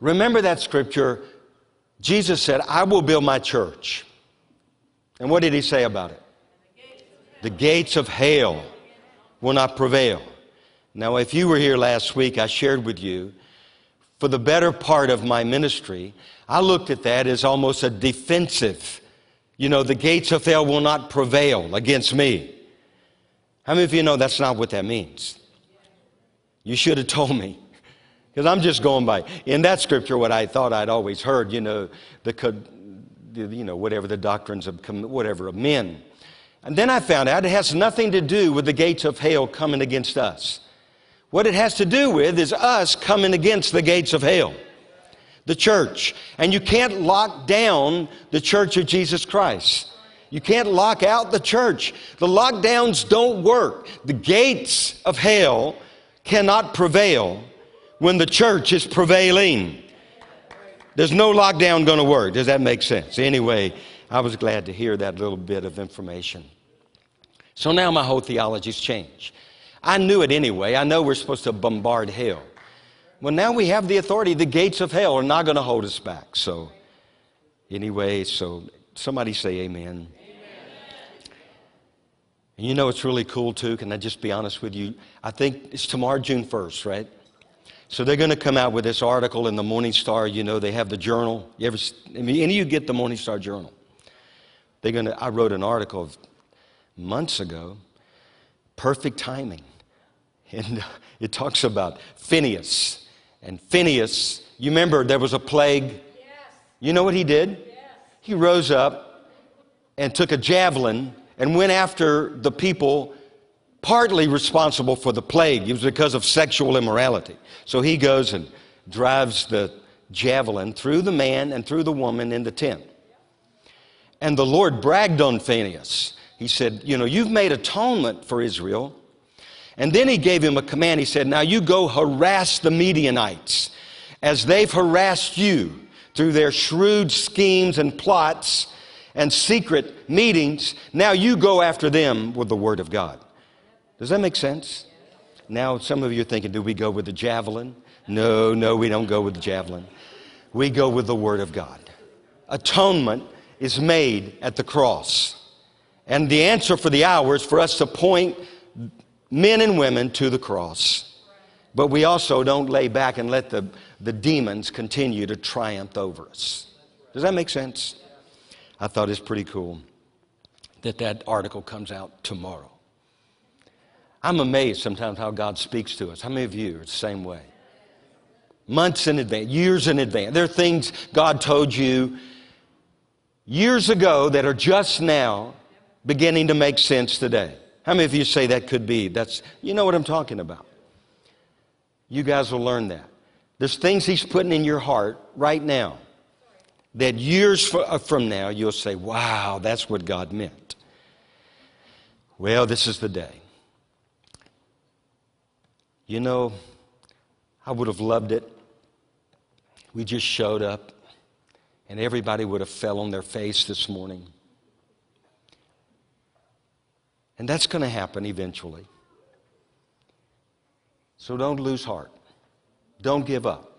Remember that scripture. Jesus said, I will build my church. And what did he say about it? The gates of hell will not prevail. Now, if you were here last week, I shared with you for the better part of my ministry, I looked at that as almost a defensive. You know, the gates of hell will not prevail against me. How many of you know that's not what that means? You should have told me. Because I'm just going by, in that scripture, what I thought I'd always heard, you know, the, you know, whatever the doctrines of, whatever, of men. And then I found out it has nothing to do with the gates of hell coming against us. What it has to do with is us coming against the gates of hell, the church. And you can't lock down the church of Jesus Christ. You can't lock out the church. The lockdowns don't work. The gates of hell cannot prevail when the church is prevailing. There's no lockdown going to work. Does that make sense? Anyway, I was glad to hear that little bit of information. So now my whole theology's changed. I knew it anyway. I know we're supposed to bombard hell. Well, now we have the authority. The gates of hell are not going to hold us back. So, anyway, so somebody say amen. And you know it's really cool too. Can I just be honest with you? I think it's tomorrow, June 1st, right? So they're going to come out with this article in the Morning Star. You know, they have the journal. You ever, I mean, any of you get the Morning Star journal? They're going to, I wrote an article months ago, perfect timing. And uh, it talks about Phineas. And Phineas, you remember there was a plague? Yes. You know what he did? Yes. He rose up and took a javelin and went after the people partly responsible for the plague. It was because of sexual immorality. So he goes and drives the javelin through the man and through the woman in the tent. And the Lord bragged on Phineas. He said, You know, you've made atonement for Israel. And then he gave him a command. He said, Now you go harass the Midianites as they've harassed you through their shrewd schemes and plots and secret meetings. Now you go after them with the word of God. Does that make sense? Now, some of you are thinking, do we go with the javelin? No, no, we don't go with the javelin. We go with the Word of God. Atonement is made at the cross. And the answer for the hour is for us to point men and women to the cross. But we also don't lay back and let the, the demons continue to triumph over us. Does that make sense? I thought it's pretty cool that that article comes out tomorrow. I'm amazed sometimes how God speaks to us. How many of you are the same way? Months in advance, years in advance. There are things God told you years ago that are just now beginning to make sense today. How many of you say that could be? That's you know what I'm talking about. You guys will learn that. There's things He's putting in your heart right now that years uh, from now you'll say, wow, that's what God meant. Well, this is the day. You know, I would have loved it. We just showed up and everybody would have fell on their face this morning. And that's going to happen eventually. So don't lose heart. Don't give up.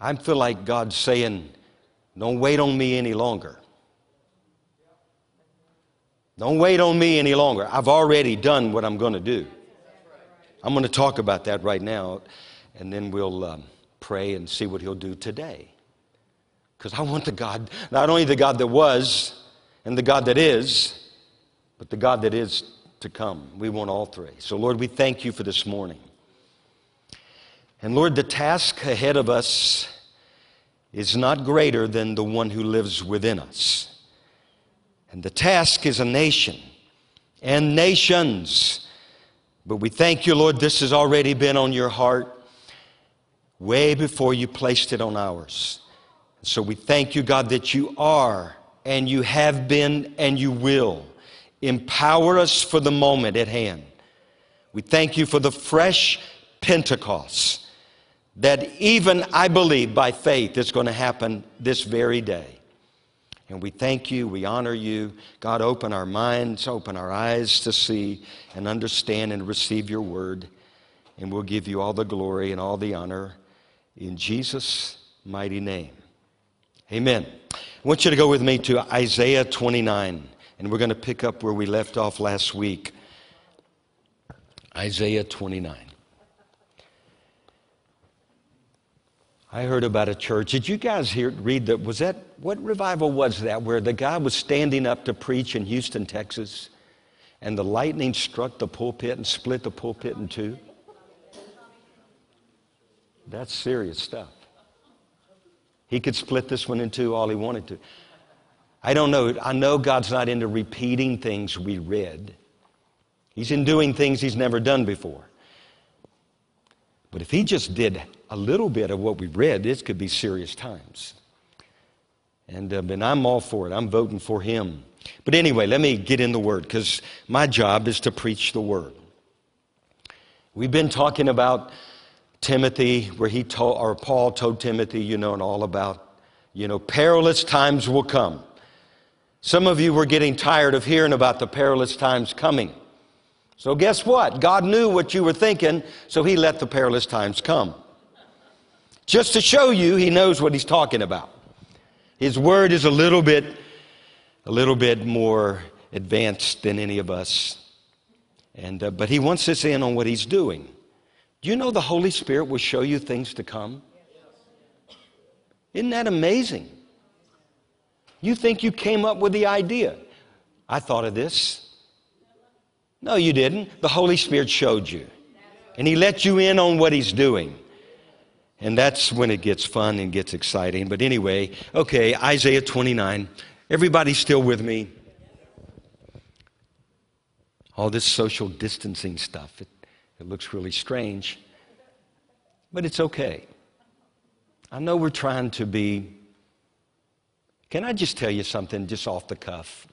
I feel like God's saying, don't wait on me any longer. Don't wait on me any longer. I've already done what I'm going to do. I'm going to talk about that right now, and then we'll um, pray and see what He'll do today. Because I want the God, not only the God that was and the God that is, but the God that is to come. We want all three. So, Lord, we thank you for this morning. And Lord, the task ahead of us is not greater than the one who lives within us. And the task is a nation and nations but we thank you, Lord, this has already been on your heart way before you placed it on ours. So we thank you, God, that you are and you have been and you will empower us for the moment at hand. We thank you for the fresh Pentecost that even I believe by faith it's going to happen this very day. And we thank you, we honor you. God, open our minds, open our eyes to see and understand and receive your word. And we'll give you all the glory and all the honor in Jesus' mighty name. Amen. I want you to go with me to Isaiah 29, and we're going to pick up where we left off last week. Isaiah 29. I heard about a church. Did you guys hear, read that? Was that, what revival was that where the guy was standing up to preach in Houston, Texas, and the lightning struck the pulpit and split the pulpit in two? That's serious stuff. He could split this one in two all he wanted to. I don't know. I know God's not into repeating things we read. He's in doing things he's never done before. But if he just did a little bit of what we read, this could be serious times. And, uh, and I'm all for it. I'm voting for him. But anyway, let me get in the word because my job is to preach the word. We've been talking about Timothy, where he told, or Paul told Timothy, you know, and all about, you know, perilous times will come. Some of you were getting tired of hearing about the perilous times coming. So, guess what? God knew what you were thinking, so He let the perilous times come. Just to show you He knows what He's talking about. His word is a little bit, a little bit more advanced than any of us. And, uh, but He wants us in on what He's doing. Do you know the Holy Spirit will show you things to come? Isn't that amazing? You think you came up with the idea. I thought of this. No, you didn't. The Holy Spirit showed you. And He let you in on what He's doing. And that's when it gets fun and gets exciting. But anyway, okay, Isaiah 29. Everybody still with me? All this social distancing stuff, it, it looks really strange. But it's okay. I know we're trying to be. Can I just tell you something just off the cuff?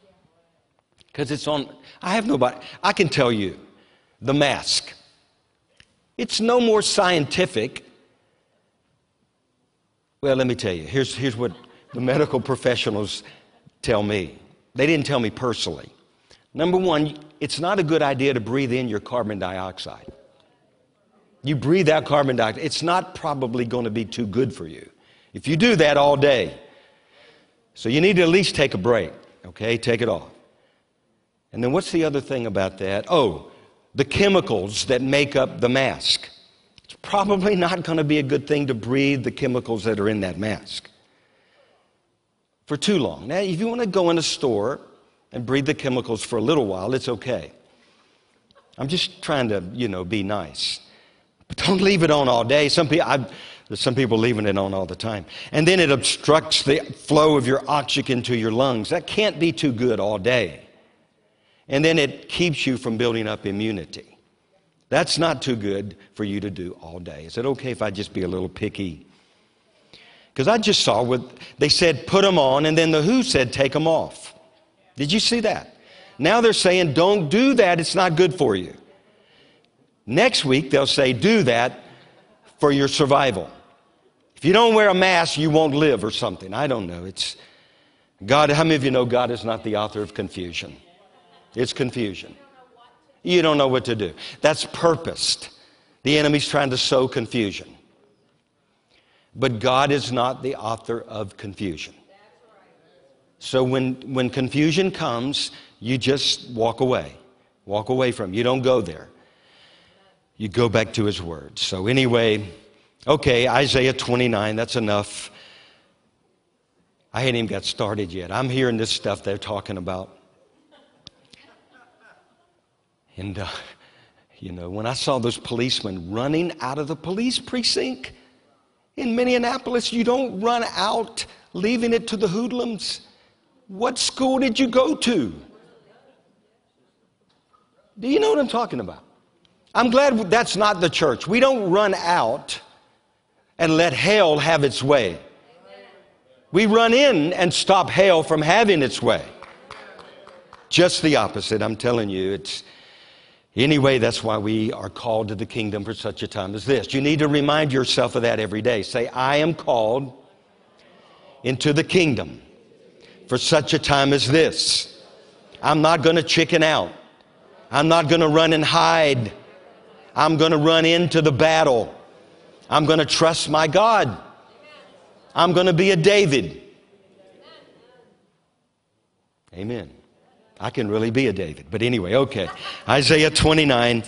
because it's on. I have nobody. I can tell you the mask. It's no more scientific. Well, let me tell you. Here's, here's what the medical professionals tell me. They didn't tell me personally. Number one, it's not a good idea to breathe in your carbon dioxide. You breathe out carbon dioxide, it's not probably going to be too good for you if you do that all day. So you need to at least take a break, okay? Take it off. And then what's the other thing about that? Oh, the chemicals that make up the mask. It's probably not going to be a good thing to breathe the chemicals that are in that mask for too long. Now, if you want to go in a store and breathe the chemicals for a little while, it's okay. I'm just trying to, you know, be nice. But don't leave it on all day. Some people, I've, there's some people leaving it on all the time. And then it obstructs the flow of your oxygen to your lungs. That can't be too good all day. And then it keeps you from building up immunity. That's not too good for you to do all day. Is it okay if I just be a little picky? Because I just saw what they said, put them on, and then the WHO said, take them off. Did you see that? Now they're saying, don't do that, it's not good for you. Next week, they'll say, do that for your survival. If you don't wear a mask, you won't live or something. I don't know. It's God, how many of you know God is not the author of confusion? It's confusion. You don't know what to do. That's purposed. The enemy's trying to sow confusion. But God is not the author of confusion. So when, when confusion comes, you just walk away. Walk away from. You don't go there. You go back to his word. So anyway, okay, Isaiah 29, that's enough. I hadn't even got started yet. I'm hearing this stuff they're talking about. And, uh, you know, when I saw those policemen running out of the police precinct in Minneapolis, you don't run out leaving it to the hoodlums. What school did you go to? Do you know what I'm talking about? I'm glad that's not the church. We don't run out and let hell have its way. We run in and stop hell from having its way. Just the opposite, I'm telling you. It's, Anyway, that's why we are called to the kingdom for such a time as this. You need to remind yourself of that every day. Say, I am called into the kingdom for such a time as this. I'm not going to chicken out. I'm not going to run and hide. I'm going to run into the battle. I'm going to trust my God. I'm going to be a David. Amen. I can really be a David. But anyway, okay. Isaiah 29.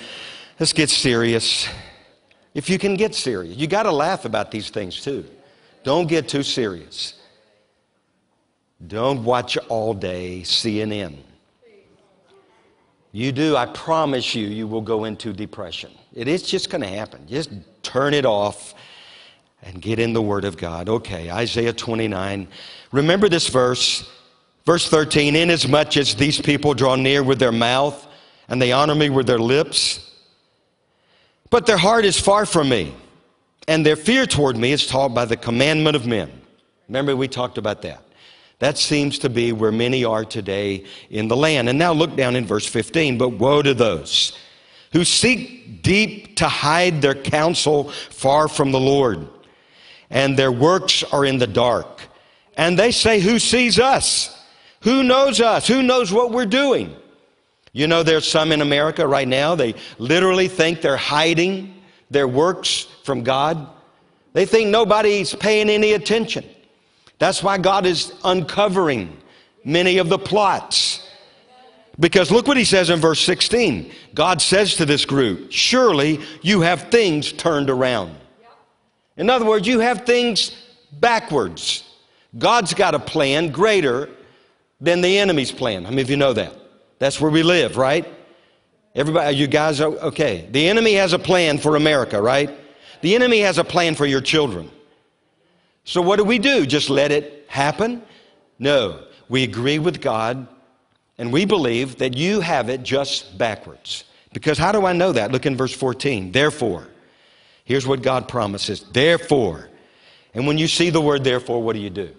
Let's get serious. If you can get serious, you got to laugh about these things too. Don't get too serious. Don't watch all day CNN. You do, I promise you, you will go into depression. It is just going to happen. Just turn it off and get in the Word of God. Okay, Isaiah 29. Remember this verse, verse 13 Inasmuch as these people draw near with their mouth and they honor me with their lips, but their heart is far from me, and their fear toward me is taught by the commandment of men. Remember, we talked about that. That seems to be where many are today in the land. And now look down in verse 15. But woe to those who seek deep to hide their counsel far from the Lord, and their works are in the dark. And they say, Who sees us? Who knows us? Who knows what we're doing? You know, there's some in America right now, they literally think they're hiding their works from God. They think nobody's paying any attention. That's why God is uncovering many of the plots. Because look what he says in verse 16. God says to this group, Surely you have things turned around. In other words, you have things backwards. God's got a plan greater than the enemy's plan. How many of you know that? That's where we live, right? Everybody, you guys, are okay. The enemy has a plan for America, right? The enemy has a plan for your children. So, what do we do? Just let it happen? No. We agree with God and we believe that you have it just backwards. Because how do I know that? Look in verse 14. Therefore, here's what God promises. Therefore, and when you see the word therefore, what do you do?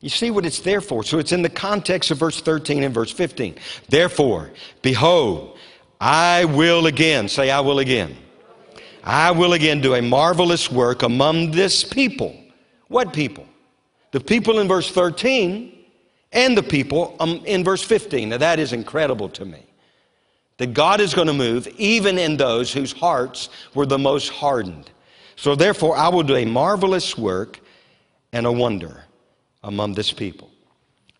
You see what it's there for. So it's in the context of verse 13 and verse 15. Therefore, behold, I will again, say, I will again. I will again do a marvelous work among this people. What people? The people in verse 13 and the people um, in verse 15. Now, that is incredible to me. That God is going to move even in those whose hearts were the most hardened. So, therefore, I will do a marvelous work and a wonder among this people.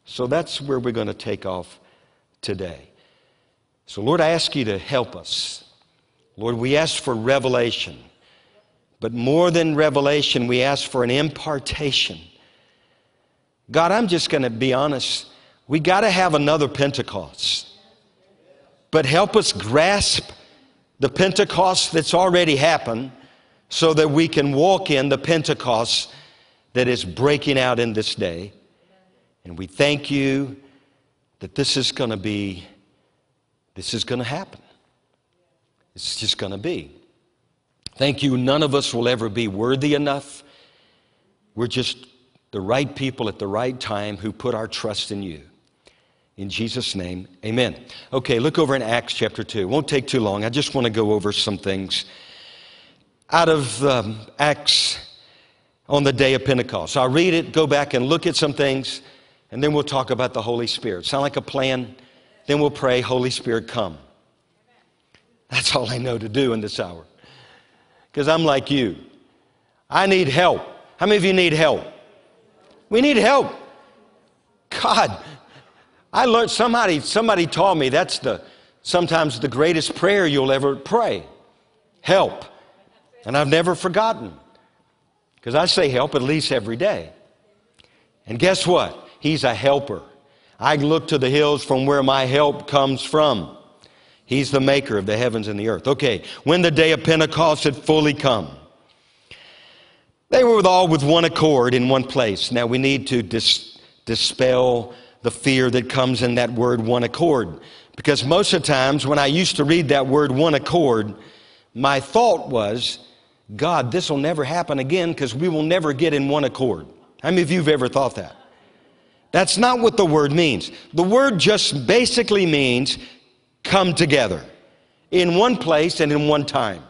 So, that's where we're going to take off today. So, Lord, I ask you to help us. Lord, we ask for revelation. But more than revelation, we ask for an impartation God, I'm just going to be honest. We got to have another Pentecost. But help us grasp the Pentecost that's already happened so that we can walk in the Pentecost that is breaking out in this day. And we thank you that this is going to be, this is going to happen. It's just going to be. Thank you. None of us will ever be worthy enough. We're just the right people at the right time who put our trust in you. In Jesus' name, amen. Okay, look over in Acts chapter 2. It won't take too long. I just want to go over some things out of um, Acts on the day of Pentecost. So I'll read it, go back and look at some things, and then we'll talk about the Holy Spirit. Sound like a plan? Then we'll pray, Holy Spirit, come. That's all I know to do in this hour. Because I'm like you. I need help. How many of you need help? We need help. God, I learned somebody somebody taught me that's the sometimes the greatest prayer you'll ever pray. Help. And I've never forgotten. Because I say help at least every day. And guess what? He's a helper. I look to the hills from where my help comes from. He's the maker of the heavens and the earth. Okay, when the day of Pentecost had fully come, they were with all with one accord in one place. Now we need to dis- dispel the fear that comes in that word one accord. Because most of the times when I used to read that word one accord, my thought was, God, this will never happen again because we will never get in one accord. How many of you have ever thought that? That's not what the word means. The word just basically means come together. in one place and in one time.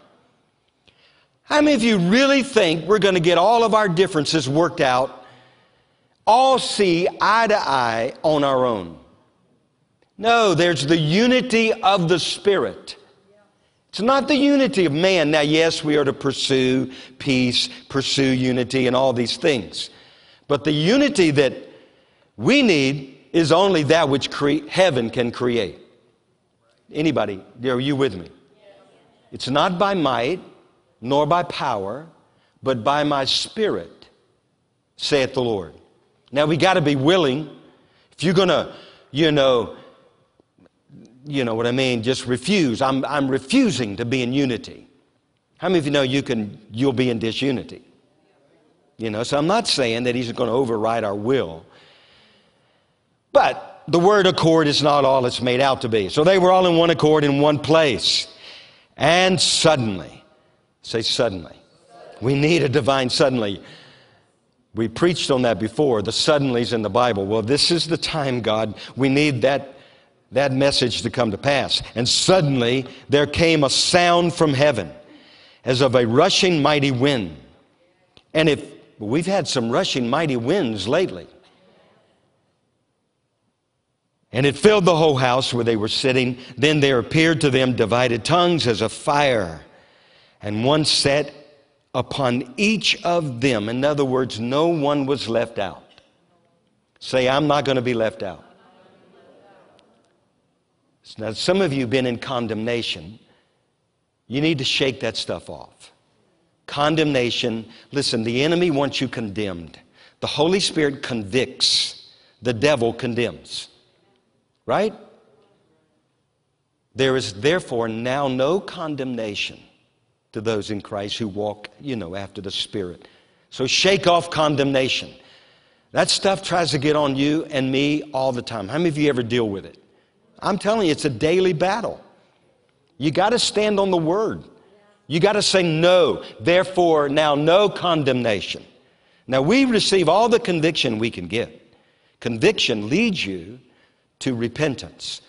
How many of you really think we're going to get all of our differences worked out, all see eye to eye on our own? No, there's the unity of the Spirit. It's not the unity of man. Now, yes, we are to pursue peace, pursue unity, and all these things. But the unity that we need is only that which cre- heaven can create. Anybody, are you with me? It's not by might, nor by power, but by my spirit, saith the Lord. Now we got to be willing. If you're going to, you know, you know what I mean, just refuse. I'm, I'm refusing to be in unity. How many of you know you can, you'll be in disunity? You know, so I'm not saying that he's going to override our will. But the word accord is not all it's made out to be. So they were all in one accord in one place. And suddenly, say suddenly. We need a divine suddenly. We preached on that before, the suddenlies in the Bible. Well, this is the time, God. We need that, that message to come to pass. And suddenly there came a sound from heaven as of a rushing mighty wind. And if we've had some rushing mighty winds lately, and it filled the whole house where they were sitting. Then there appeared to them divided tongues as a fire, and one sat upon each of them. In other words, no one was left out. Say, I'm not going to be left out. Now, some of you have been in condemnation. You need to shake that stuff off. Condemnation, listen, the enemy wants you condemned. The Holy Spirit convicts, the devil condemns. Right? There is therefore now no condemnation to those in Christ who walk, you know, after the Spirit. So shake off condemnation. That stuff tries to get on you and me all the time. How many of you ever deal with it? I'm telling you, it's a daily battle. You got to stand on the word. You got to say no. Therefore, now no condemnation. Now we receive all the conviction we can get. Conviction leads you to repentance.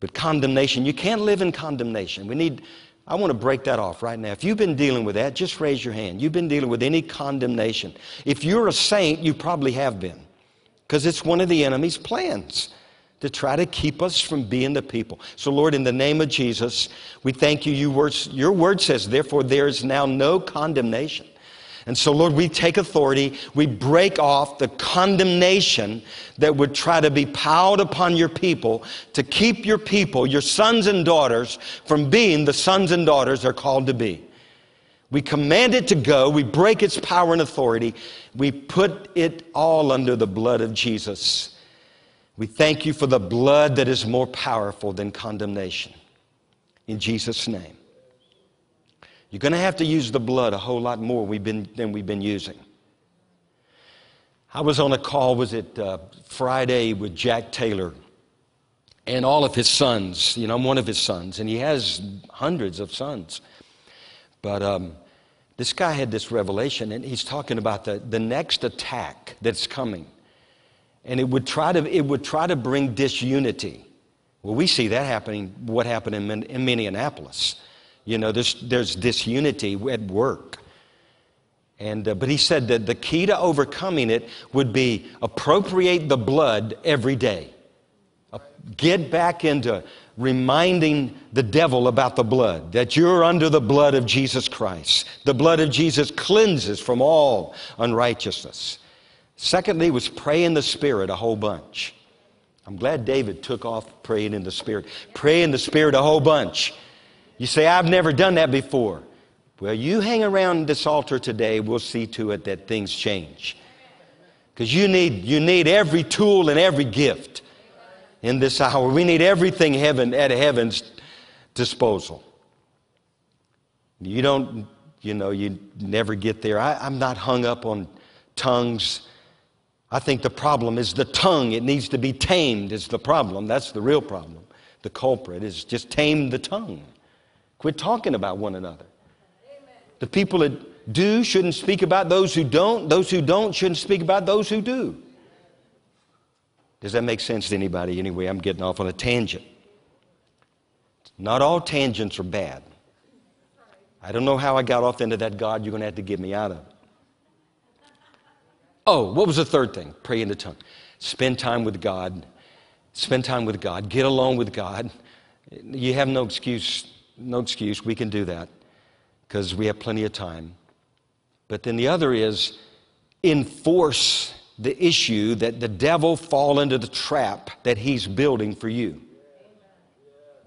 But condemnation, you can't live in condemnation. We need, I want to break that off right now. If you've been dealing with that, just raise your hand. You've been dealing with any condemnation. If you're a saint, you probably have been, because it's one of the enemy's plans to try to keep us from being the people. So, Lord, in the name of Jesus, we thank you. your word says, therefore, there is now no condemnation and so, Lord, we take authority, we break off the condemnation that would try to be piled upon your people to keep your people, your sons and daughters, from being the sons and daughters they're called to be. We command it to go, we break its power and authority, we put it all under the blood of Jesus. We thank you for the blood that is more powerful than condemnation. In Jesus' name. You're going to have to use the blood a whole lot more we've been, than we've been using. I was on a call, was it uh, Friday, with Jack Taylor and all of his sons. You know, I'm one of his sons, and he has hundreds of sons. But um, this guy had this revelation, and he's talking about the, the next attack that's coming. And it would, try to, it would try to bring disunity. Well, we see that happening, what happened in, in Minneapolis. You know, there's, there's disunity at work. And, uh, but he said that the key to overcoming it would be appropriate the blood every day. Uh, get back into reminding the devil about the blood, that you're under the blood of Jesus Christ. The blood of Jesus cleanses from all unrighteousness. Secondly, was pray in the Spirit a whole bunch. I'm glad David took off praying in the Spirit. Pray in the Spirit a whole bunch. You say, I've never done that before. Well, you hang around this altar today, we'll see to it that things change. Because you need, you need every tool and every gift in this hour. We need everything heaven at heaven's disposal. You don't, you know, you never get there. I, I'm not hung up on tongues. I think the problem is the tongue. It needs to be tamed, is the problem. That's the real problem. The culprit is just tame the tongue. Quit talking about one another. The people that do shouldn't speak about those who don't. Those who don't shouldn't speak about those who do. Does that make sense to anybody? Anyway, I'm getting off on a tangent. Not all tangents are bad. I don't know how I got off into that, God. You're going to have to get me out of it. Oh, what was the third thing? Pray in the tongue. Spend time with God. Spend time with God. Get along with God. You have no excuse. No excuse. We can do that because we have plenty of time. But then the other is enforce the issue that the devil fall into the trap that he's building for you.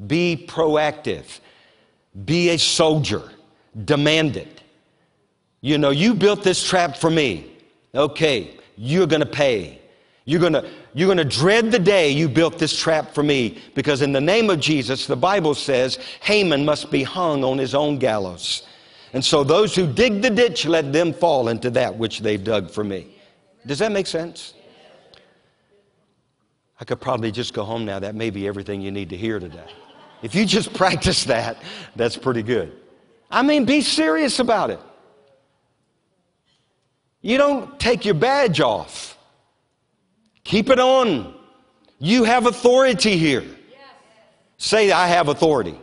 Be proactive. Be a soldier. Demand it. You know, you built this trap for me. Okay, you're going to pay. You're going to you're going to dread the day you built this trap for me because in the name of Jesus the Bible says Haman must be hung on his own gallows. And so those who dig the ditch let them fall into that which they've dug for me. Does that make sense? I could probably just go home now. That may be everything you need to hear today. If you just practice that, that's pretty good. I mean, be serious about it. You don't take your badge off. Keep it on. You have authority here. Say, I have authority.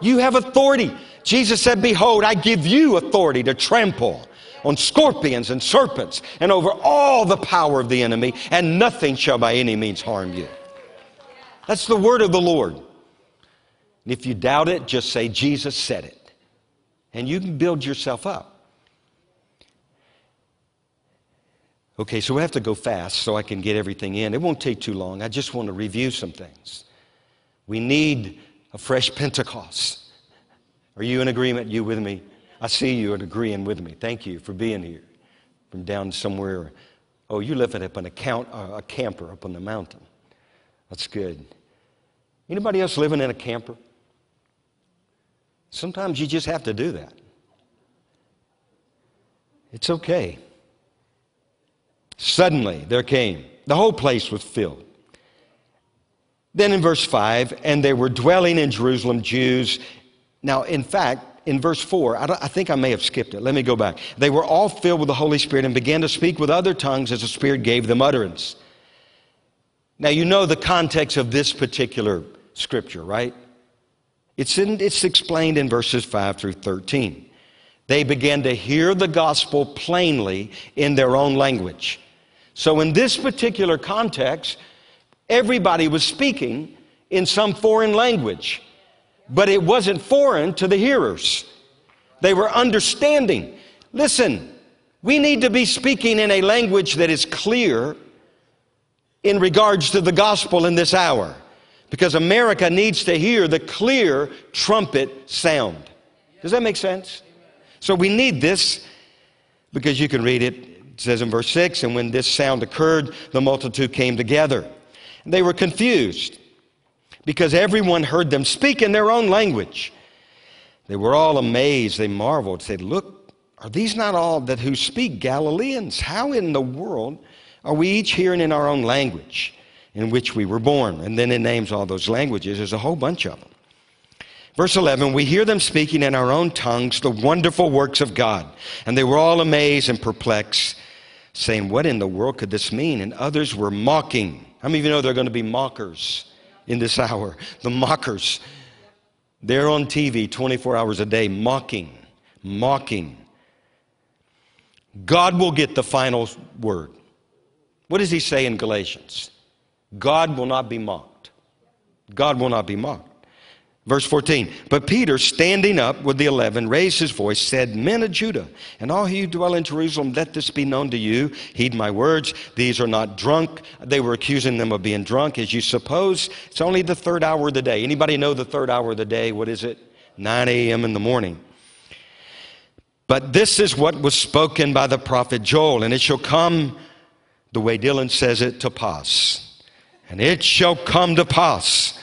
You have authority. Jesus said, Behold, I give you authority to trample on scorpions and serpents and over all the power of the enemy, and nothing shall by any means harm you. That's the word of the Lord. And if you doubt it, just say, Jesus said it. And you can build yourself up. Okay, so we have to go fast so I can get everything in. It won't take too long. I just want to review some things. We need a fresh Pentecost. Are you in agreement? You with me? I see you and agreeing with me. Thank you for being here from down somewhere. Oh, you live up in a, count, uh, a camper up on the mountain. That's good. Anybody else living in a camper? Sometimes you just have to do that. It's okay. Suddenly there came, the whole place was filled. Then in verse 5, and they were dwelling in Jerusalem Jews. Now, in fact, in verse 4, I, I, think I may have skipped it. Let me go back. They were all filled with the Holy Spirit and began to speak with other tongues as the Spirit gave them utterance. Now, you know the context of this particular scripture, right? It's, in, it's explained in verses 5 through 13. They began to hear the gospel plainly in their own language. So, in this particular context, everybody was speaking in some foreign language, but it wasn't foreign to the hearers. They were understanding. Listen, we need to be speaking in a language that is clear in regards to the gospel in this hour because America needs to hear the clear trumpet sound. Does that make sense? So we need this because you can read it it says in verse 6 And when this sound occurred, the multitude came together. And they were confused because everyone heard them speak in their own language. They were all amazed. They marveled, said, Look, are these not all that who speak Galileans? How in the world are we each hearing in our own language in which we were born? And then it names all those languages. There's a whole bunch of them. Verse 11, we hear them speaking in our own tongues the wonderful works of God. And they were all amazed and perplexed, saying, What in the world could this mean? And others were mocking. How many of you know there are going to be mockers in this hour? The mockers. They're on TV 24 hours a day, mocking, mocking. God will get the final word. What does he say in Galatians? God will not be mocked. God will not be mocked. Verse 14, but Peter, standing up with the eleven, raised his voice, said, Men of Judah, and all you dwell in Jerusalem, let this be known to you. Heed my words. These are not drunk. They were accusing them of being drunk, as you suppose. It's only the third hour of the day. Anybody know the third hour of the day? What is it? 9 a.m. in the morning. But this is what was spoken by the prophet Joel, and it shall come, the way Dylan says it, to pass. And it shall come to pass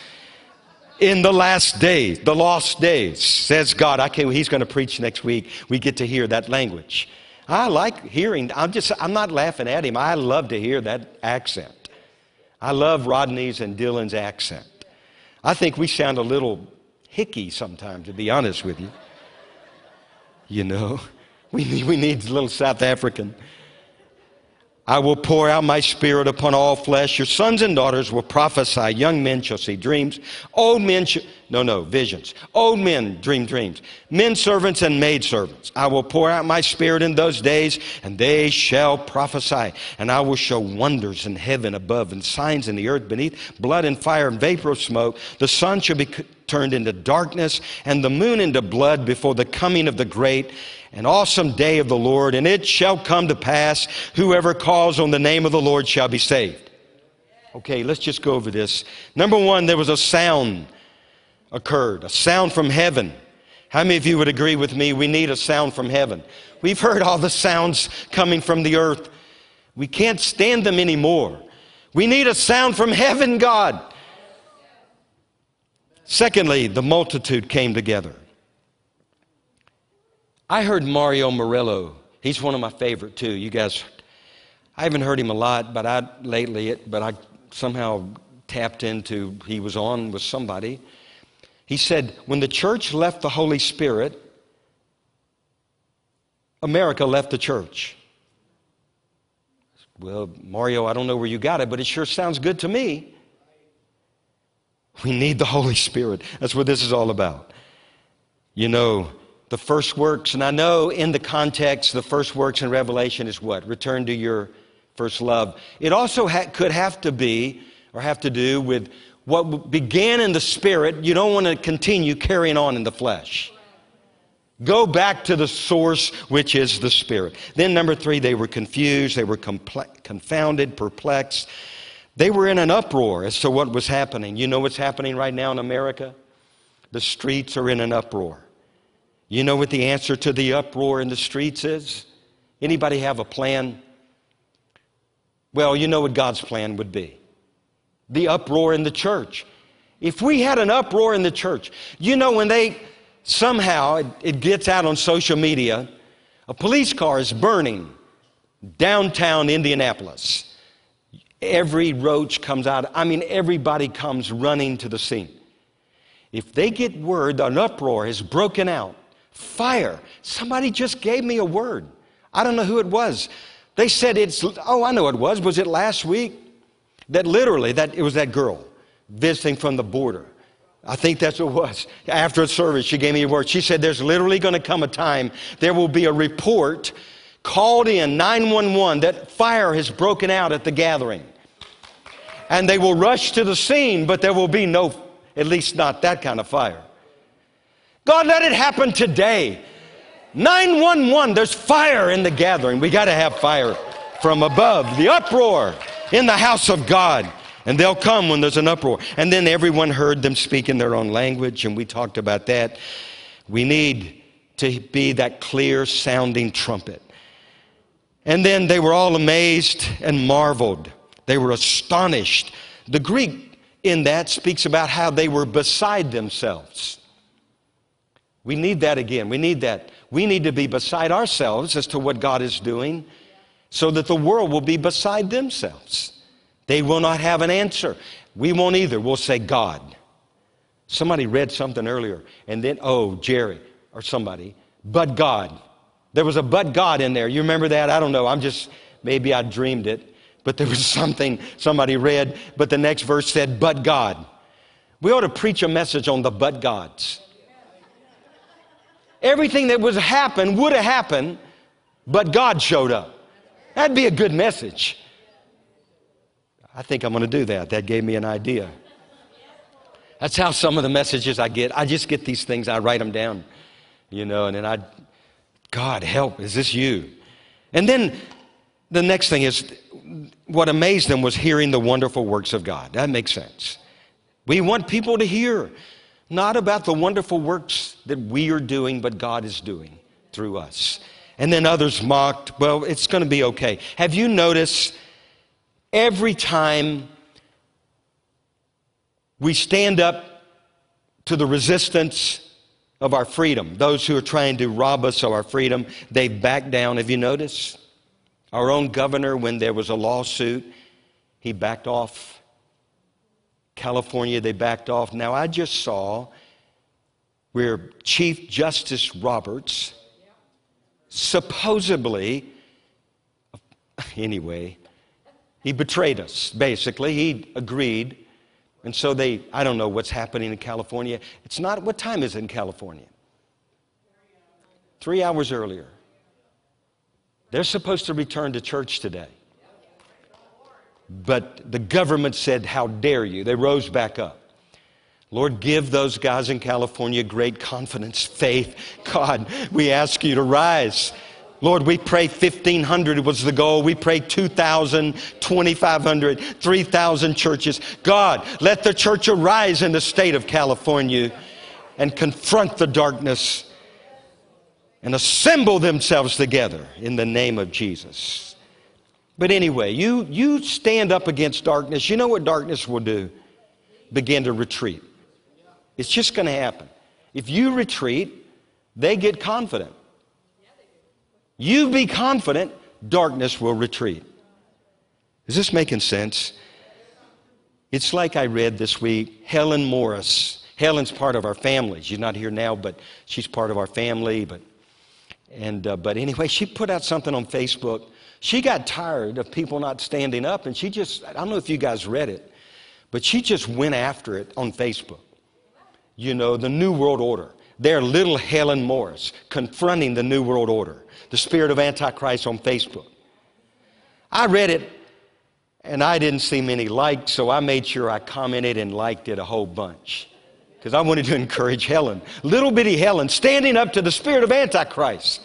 in the last days, the lost days, says God. Can't, he's going to preach next week. We get to hear that language. I like hearing, I'm just, I'm not laughing at him. I love to hear that accent. I love Rodney's and Dylan's accent. I think we sound a little hicky sometimes, to be honest with you. You know, we we need a little South African. I will pour out my spirit upon all flesh. Your sons and daughters will prophesy. Young men shall see dreams. Old men shall. No, no, visions. Old men dream dreams. Men servants and maid servants. I will pour out my spirit in those days, and they shall prophesy. And I will show wonders in heaven above and signs in the earth beneath, blood and fire and vapor of smoke. The sun shall be turned into darkness, and the moon into blood before the coming of the great and awesome day of the Lord. And it shall come to pass, whoever calls on the name of the Lord shall be saved. Okay, let's just go over this. Number one, there was a sound occurred, a sound from heaven. How many of you would agree with me? We need a sound from heaven. We've heard all the sounds coming from the earth. We can't stand them anymore. We need a sound from heaven, God. Secondly, the multitude came together. I heard Mario Murillo. He's one of my favorite too. You guys, I haven't heard him a lot, but I lately, but I somehow tapped into. He was on with somebody. He said, when the church left the Holy Spirit, America left the church. Well, Mario, I don't know where you got it, but it sure sounds good to me. We need the Holy Spirit. That's what this is all about. You know, the first works, and I know in the context, the first works in Revelation is what? Return to your first love. It also ha- could have to be, or have to do with what began in the spirit. You don't want to continue carrying on in the flesh. Go back to the source, which is the Spirit. Then, number three, they were confused, they were confounded, perplexed. They were in an uproar as to what was happening. You know what's happening right now in America? The streets are in an uproar. You know what the answer to the uproar in the streets is? Anybody have a plan? Well, you know what God's plan would be the uproar in the church. If we had an uproar in the church, you know, when they somehow it, it gets out on social media, a police car is burning downtown Indianapolis. Every roach comes out. I mean, everybody comes running to the scene. If they get word an uproar has broken out, fire, somebody just gave me a word. I don't know who it was. They said it's, oh, I know it was. Was it last week? That literally, that it was that girl visiting from the border. I think that's what it was. After a service, she gave me a word. She said, There's literally going to come a time there will be a report called in 911 that fire has broken out at the gathering. And they will rush to the scene, but there will be no, at least not that kind of fire. God, let it happen today. 911, there's fire in the gathering. We got to have fire from above, the uproar in the house of God. And they'll come when there's an uproar. And then everyone heard them speak in their own language, and we talked about that. We need to be that clear sounding trumpet. And then they were all amazed and marveled. They were astonished. The Greek in that speaks about how they were beside themselves. We need that again. We need that. We need to be beside ourselves as to what God is doing so that the world will be beside themselves. They will not have an answer. We won't either. We'll say God. Somebody read something earlier, and then, oh, Jerry or somebody, but God. There was a but God in there. You remember that? I don't know. I'm just, maybe I dreamed it. But there was something somebody read, but the next verse said, but God. We ought to preach a message on the but gods. Everything that was happened would have happened, but God showed up. That'd be a good message. I think I'm going to do that. That gave me an idea. That's how some of the messages I get. I just get these things, I write them down, you know, and then I, God help, is this you? And then the next thing is what amazed them was hearing the wonderful works of God. That makes sense. We want people to hear not about the wonderful works that we are doing, but God is doing through us. And then others mocked, well, it's going to be okay. Have you noticed every time we stand up to the resistance of our freedom, those who are trying to rob us of our freedom, they back down. Have you noticed? Our own governor, when there was a lawsuit, he backed off. California, they backed off. Now, I just saw where Chief Justice Roberts supposedly, anyway, he betrayed us, basically. He agreed And so they, I don't know what's happening in California. It's not, what time is in California? Three hours earlier. They're supposed to return to church today. But the government said, How dare you? They rose back up. Lord, give those guys in California great confidence, faith. God, we ask you to rise. Lord, we pray 1,500 was the goal. We pray 2,000, 2,500, 3,000 churches. God, let the church arise in the state of California and confront the darkness and assemble themselves together in the name of Jesus. But anyway, you, you stand up against darkness. You know what darkness will do? Begin to retreat. It's just going to happen. If you retreat, they get confident. You be confident, darkness will retreat. Is this making sense? It's like I read this week Helen Morris. Helen's part of our family. She's not here now, but she's part of our family. But, and, uh, but anyway, she put out something on Facebook. She got tired of people not standing up, and she just, I don't know if you guys read it, but she just went after it on Facebook. You know, the New World Order. They're little Helen Morris confronting the New World Order, the spirit of Antichrist on Facebook. I read it and I didn't see many likes, so I made sure I commented and liked it a whole bunch because I wanted to encourage Helen. Little bitty Helen standing up to the spirit of Antichrist.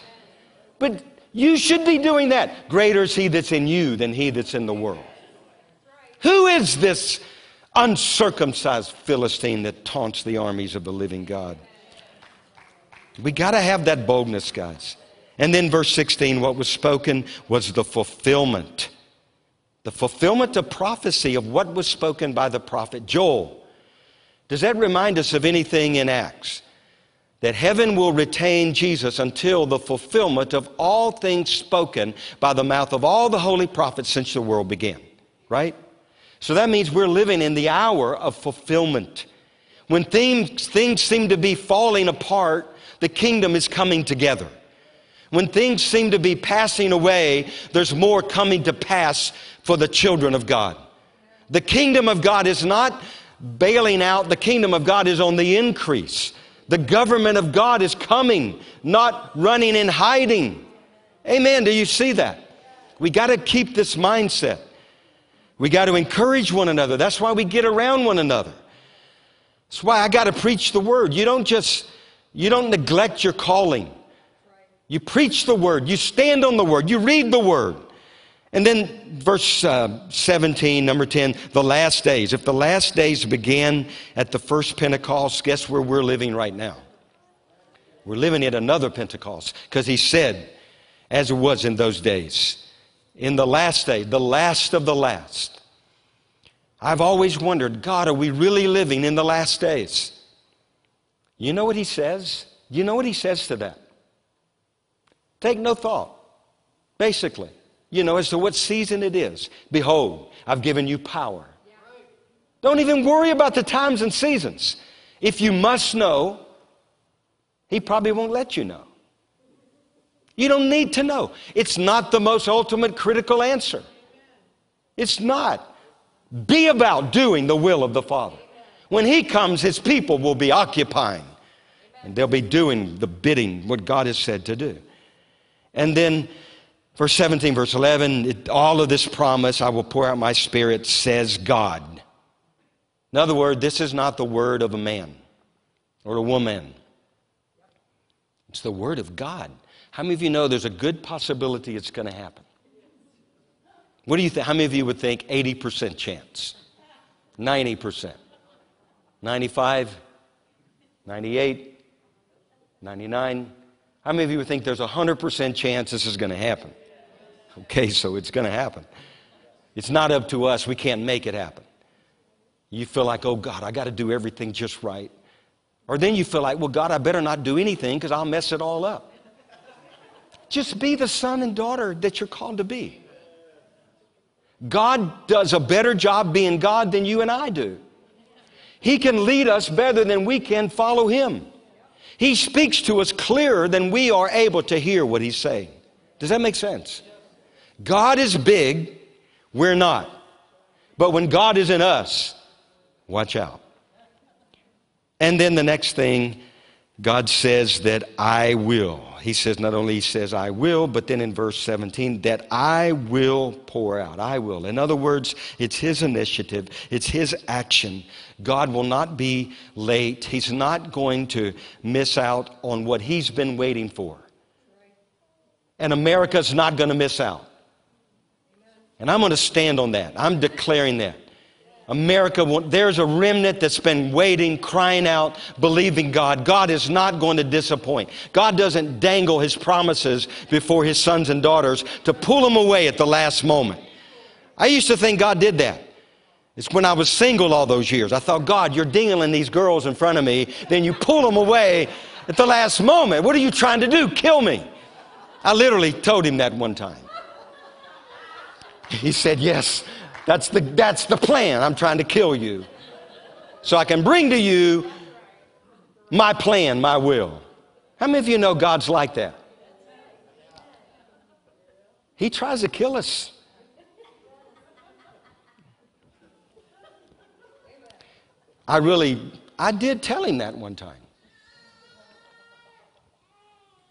But you should be doing that. Greater is he that's in you than he that's in the world. Who is this uncircumcised Philistine that taunts the armies of the living God? We got to have that boldness, guys. And then, verse 16, what was spoken was the fulfillment. The fulfillment of prophecy of what was spoken by the prophet Joel. Does that remind us of anything in Acts? That heaven will retain Jesus until the fulfillment of all things spoken by the mouth of all the holy prophets since the world began, right? So that means we're living in the hour of fulfillment. When things, things seem to be falling apart, the kingdom is coming together. When things seem to be passing away, there's more coming to pass for the children of God. The kingdom of God is not bailing out, the kingdom of God is on the increase. The government of God is coming, not running and hiding. Amen. Do you see that? We got to keep this mindset. We got to encourage one another. That's why we get around one another. That's why I got to preach the word. You don't just you don't neglect your calling. You preach the word, you stand on the word, you read the word. And then verse uh, 17, number 10, the last days. If the last days began at the first Pentecost, guess where we're living right now? We're living at another Pentecost because he said, as it was in those days, in the last day, the last of the last. I've always wondered, God, are we really living in the last days? You know what he says? You know what he says to that? Take no thought, basically, you know, as to what season it is. Behold, I've given you power. Don't even worry about the times and seasons. If you must know, he probably won't let you know. You don't need to know. It's not the most ultimate critical answer. It's not. Be about doing the will of the Father. When He comes, His people will be occupying and they'll be doing the bidding, what God has said to do. And then, verse 17, verse 11, it, all of this promise, I will pour out my spirit, says God. In other words, this is not the word of a man or a woman, it's the word of God. How many of you know there's a good possibility it's going to happen? What do you think? How many of you would think 80% chance? 90%? 95? 98? 99? How many of you would think there's a 100% chance this is going to happen? Okay, so it's going to happen. It's not up to us. We can't make it happen. You feel like, oh God, I got to do everything just right. Or then you feel like, well, God, I better not do anything because I'll mess it all up. Just be the son and daughter that you're called to be. God does a better job being God than you and I do. He can lead us better than we can follow Him. He speaks to us clearer than we are able to hear what He's saying. Does that make sense? God is big, we're not. But when God is in us, Watch out. And then the next thing, God says that I will. He says, not only he says I will, but then in verse 17, that I will pour out. I will. In other words, it's his initiative, it's his action. God will not be late. He's not going to miss out on what he's been waiting for. And America's not going to miss out. And I'm going to stand on that. I'm declaring that. America, there's a remnant that's been waiting, crying out, believing God. God is not going to disappoint. God doesn't dangle his promises before his sons and daughters to pull them away at the last moment. I used to think God did that. It's when I was single all those years. I thought, God, you're dingling these girls in front of me, then you pull them away at the last moment. What are you trying to do? Kill me. I literally told him that one time. He said, Yes, that's the, that's the plan. I'm trying to kill you. So I can bring to you my plan, my will. How many of you know God's like that? He tries to kill us. I really, I did tell him that one time.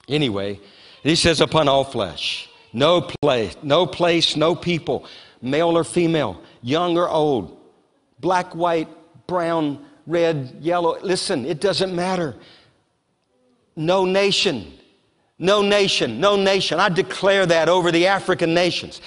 Anyway, he says, upon all flesh, no place, no place, no people male or female, young or old, black, white, brown, red, yellow. Listen, it doesn't matter. No nation, no nation, no nation. I declare that over the African nations.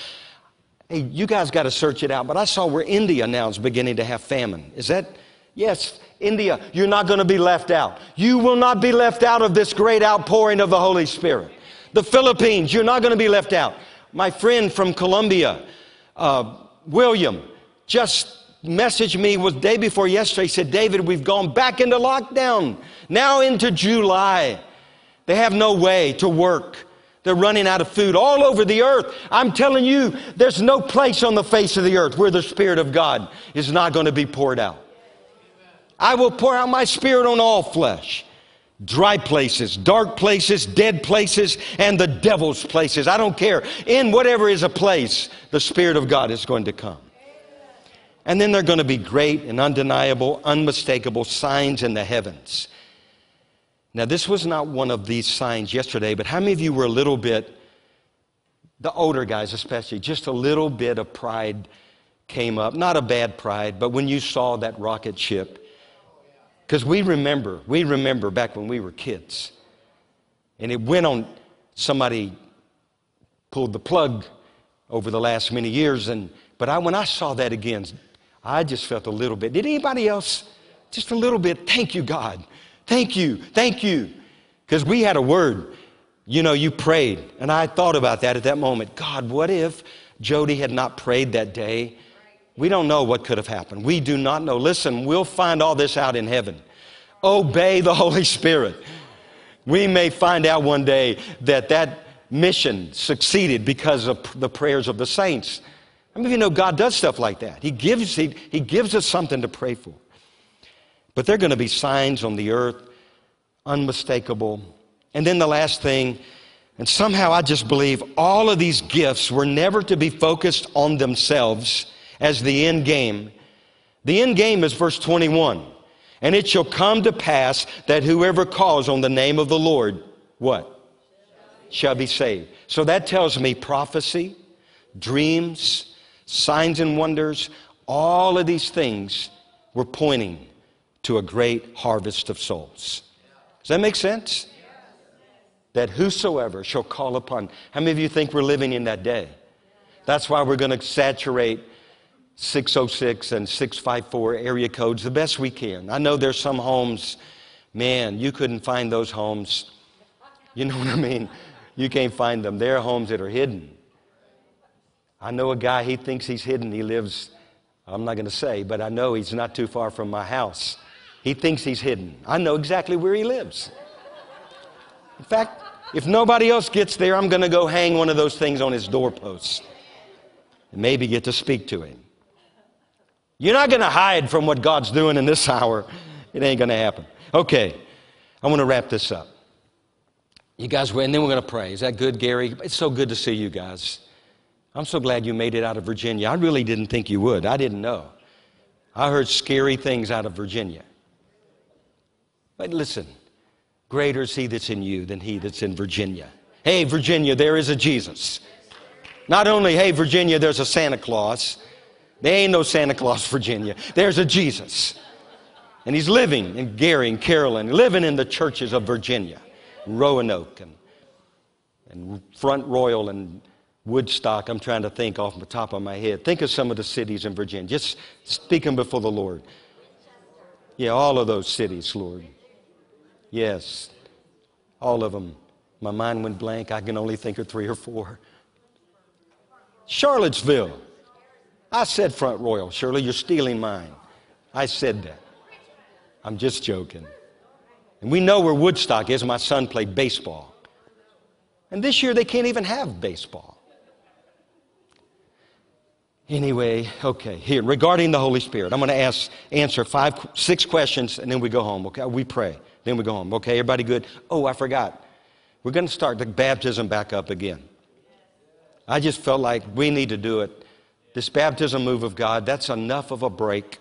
Hey, you guys got to search it out, but I saw where India now is beginning to have famine. Is that? Yes, India, you're not going to be left out. You will not be left out of this great outpouring of the Holy Spirit. The Philippines, you're not going to be left out. My friend from Colombia, uh, William just messaged me was day before yesterday. He said, David, we've gone back into lockdown, now into July. They have no way to work. They're running out of food all over the earth. I'm telling you, there's no place on the face of the earth where the Spirit of God is not going to be poured out. I will pour out my Spirit on all flesh dry places, dark places, dead places, and the devil's places. I don't care. In whatever is a place, the Spirit of God is going to come. And then there are going to be great and undeniable, unmistakable signs in the heavens. Now, this was not one of these signs yesterday, but how many of you were a little bit, the older guys especially, just a little bit of pride came up? Not a bad pride, but when you saw that rocket ship, because we remember, we remember back when we were kids. And it went on, somebody pulled the plug over the last many years. And, but I, when I saw that again, I just felt a little bit. Did anybody else? Just a little bit. Thank you, God. Thank you. Thank you. Because we had a word. You know, you prayed. And I thought about that at that moment. God, what if Jody had not prayed that day? We don't know what could have happened. We do not know. Listen, we'll find all this out in heaven. Obey the Holy Spirit. We may find out one day that that mission succeeded because of the prayers of the saints. I mean, you know God does stuff like that? He gives, he, he gives us something to pray for. But there are going to be signs on the earth, unmistakable. And then the last thing, and somehow I just believe all of these gifts were never to be focused on themselves as the end game. The end game is verse 21. And it shall come to pass that whoever calls on the name of the Lord, what? Shall be saved. So that tells me prophecy, dreams, signs and wonders, all of these things were pointing to a great harvest of souls. Does that make sense? That whosoever shall call upon. How many of you think we're living in that day? That's why we're going to saturate 606 and 654 area codes the best we can. I know there's some homes, man, you couldn't find those homes. You know what I mean? You can't find them. There are homes that are hidden. I know a guy, he thinks he's hidden. He lives, I'm not going to say, but I know he's not too far from my house. He thinks he's hidden. I know exactly where he lives. In fact, if nobody else gets there, I'm going to go hang one of those things on his doorpost and maybe get to speak to him. You're not going to hide from what God's doing in this hour. It ain't going to happen. Okay, I want to wrap this up. You guys, and then we're going to pray. Is that good, Gary? It's so good to see you guys. I'm so glad you made it out of Virginia. I really didn't think you would. I didn't know. I heard scary things out of Virginia. But listen, greater is he that's in you than he that's in Virginia. Hey, Virginia, there is a Jesus. Not only, hey, Virginia, there's a Santa Claus. There ain't no Santa Claus, Virginia. There's a Jesus. And he's living in Gary and Carolyn, living in the churches of Virginia, Roanoke and, and Front Royal and Woodstock. I'm trying to think off the top of my head. Think of some of the cities in Virginia. Just speaking before the Lord. Yeah, all of those cities, Lord. Yes, all of them. My mind went blank. I can only think of three or four. Charlottesville. I said Front Royal. Shirley, you're stealing mine. I said that. I'm just joking. And we know where Woodstock is. My son played baseball. And this year they can't even have baseball. Anyway, okay, here, regarding the Holy Spirit, I'm going to ask, answer five, six questions and then we go home, okay? We pray, then we go home, okay? Everybody good? Oh, I forgot. We're going to start the baptism back up again. I just felt like we need to do it. This baptism move of God, that's enough of a break.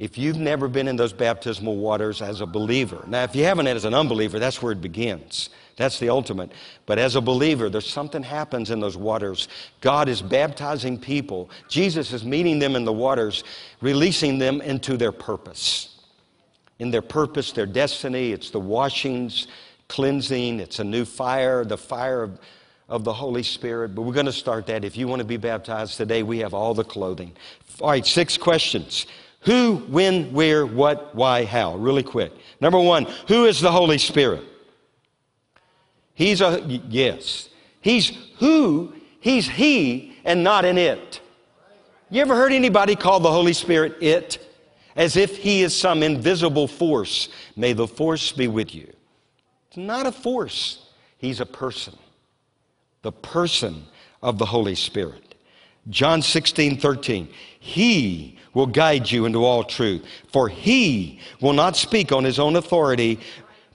If you've never been in those baptismal waters as a believer, now if you haven't as an unbeliever, that's where it begins. That's the ultimate. But as a believer, there's something happens in those waters. God is baptizing people. Jesus is meeting them in the waters, releasing them into their purpose. In their purpose, their destiny, it's the washings, cleansing, it's a new fire, the fire of, of the Holy Spirit. But we're going to start that. If you want to be baptized today, we have all the clothing. All right, six questions. Who, when, where, what, why, how? Really quick. Number one, who is the Holy Spirit? He's a, yes. He's who, he's he, and not an it. You ever heard anybody call the Holy Spirit it? As if he is some invisible force. May the force be with you. It's not a force, he's a person. The person of the Holy Spirit. John 16, 13. He will guide you into all truth, for he will not speak on his own authority,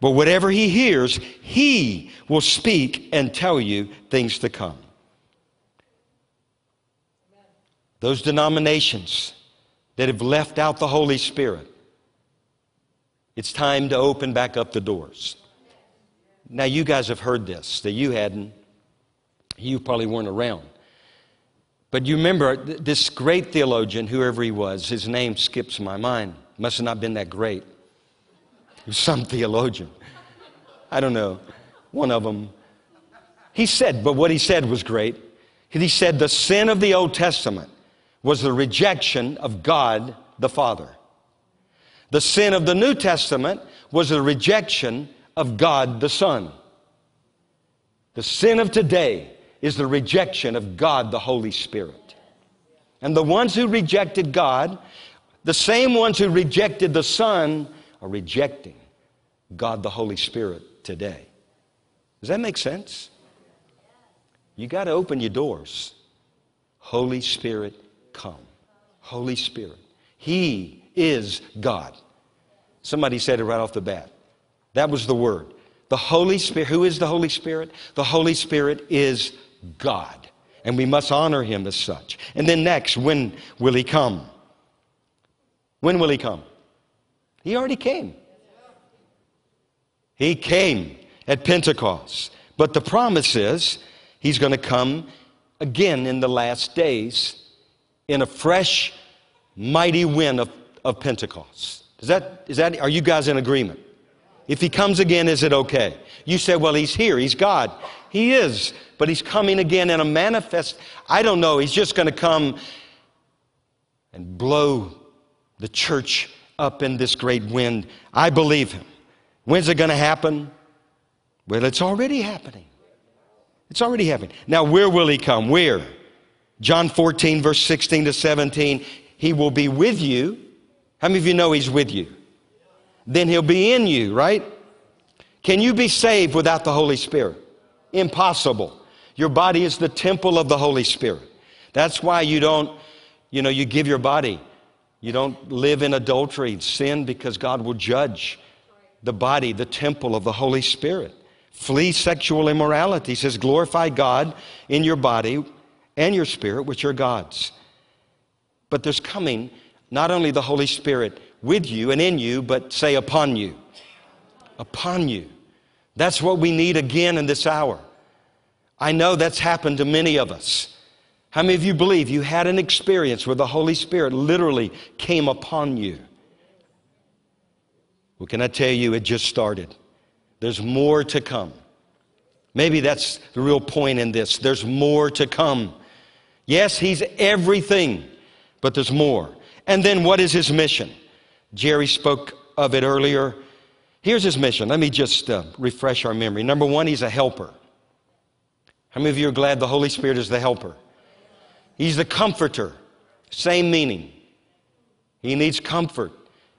but whatever he hears, he will speak and tell you things to come. Those denominations that have left out the Holy Spirit, it's time to open back up the doors. Now, you guys have heard this, that you hadn't. You probably weren't around. But you remember this great theologian, whoever he was, his name skips my mind. Must have not been that great. He was some theologian. I don't know. One of them. He said, but what he said was great. He said the sin of the Old Testament was the rejection of God the Father. The sin of the New Testament was the rejection of God the Son. The sin of today is the rejection of God the Holy Spirit. And the ones who rejected God, the same ones who rejected the Son, are rejecting God the Holy Spirit today. Does that make sense? You got to open your doors. Holy Spirit, come. Holy Spirit. He is God. Somebody said it right off the bat. That was the word. The Holy Spirit, who is the Holy Spirit? The Holy Spirit is God. And we must honor him as such. And then next, when will he come? When will he come? He already came. He came at Pentecost. But the promise is he's going to come again in the last days in a fresh, mighty wind of, of Pentecost. Is that, is that, are you guys in agreement? If he comes again, is it okay? You say, well, he's here, he's God. He is, but he's coming again in a manifest. I don't know, he's just going to come and blow the church up in this great wind. I believe him. When's it going to happen? Well, it's already happening. It's already happening. Now, where will he come? Where? John 14, verse 16 to 17. He will be with you. How many of you know he's with you? Then he'll be in you, right? Can you be saved without the Holy Spirit? Impossible. Your body is the temple of the Holy Spirit. That's why you don't, you know, you give your body. You don't live in adultery, sin, because God will judge the body, the temple of the Holy Spirit. Flee sexual immorality. He says, glorify God in your body and your spirit, which are God's. But there's coming not only the Holy Spirit with you and in you, but say upon you. Upon you. That's what we need again in this hour. I know that's happened to many of us. How many of you believe you had an experience where the Holy Spirit literally came upon you? Well, can I tell you, it just started. There's more to come. Maybe that's the real point in this. There's more to come. Yes, He's everything, but there's more. And then what is His mission? Jerry spoke of it earlier. Here's His mission. Let me just uh, refresh our memory. Number one, He's a helper. How many of you are glad the Holy Spirit is the helper? He's the comforter. Same meaning. He needs comfort.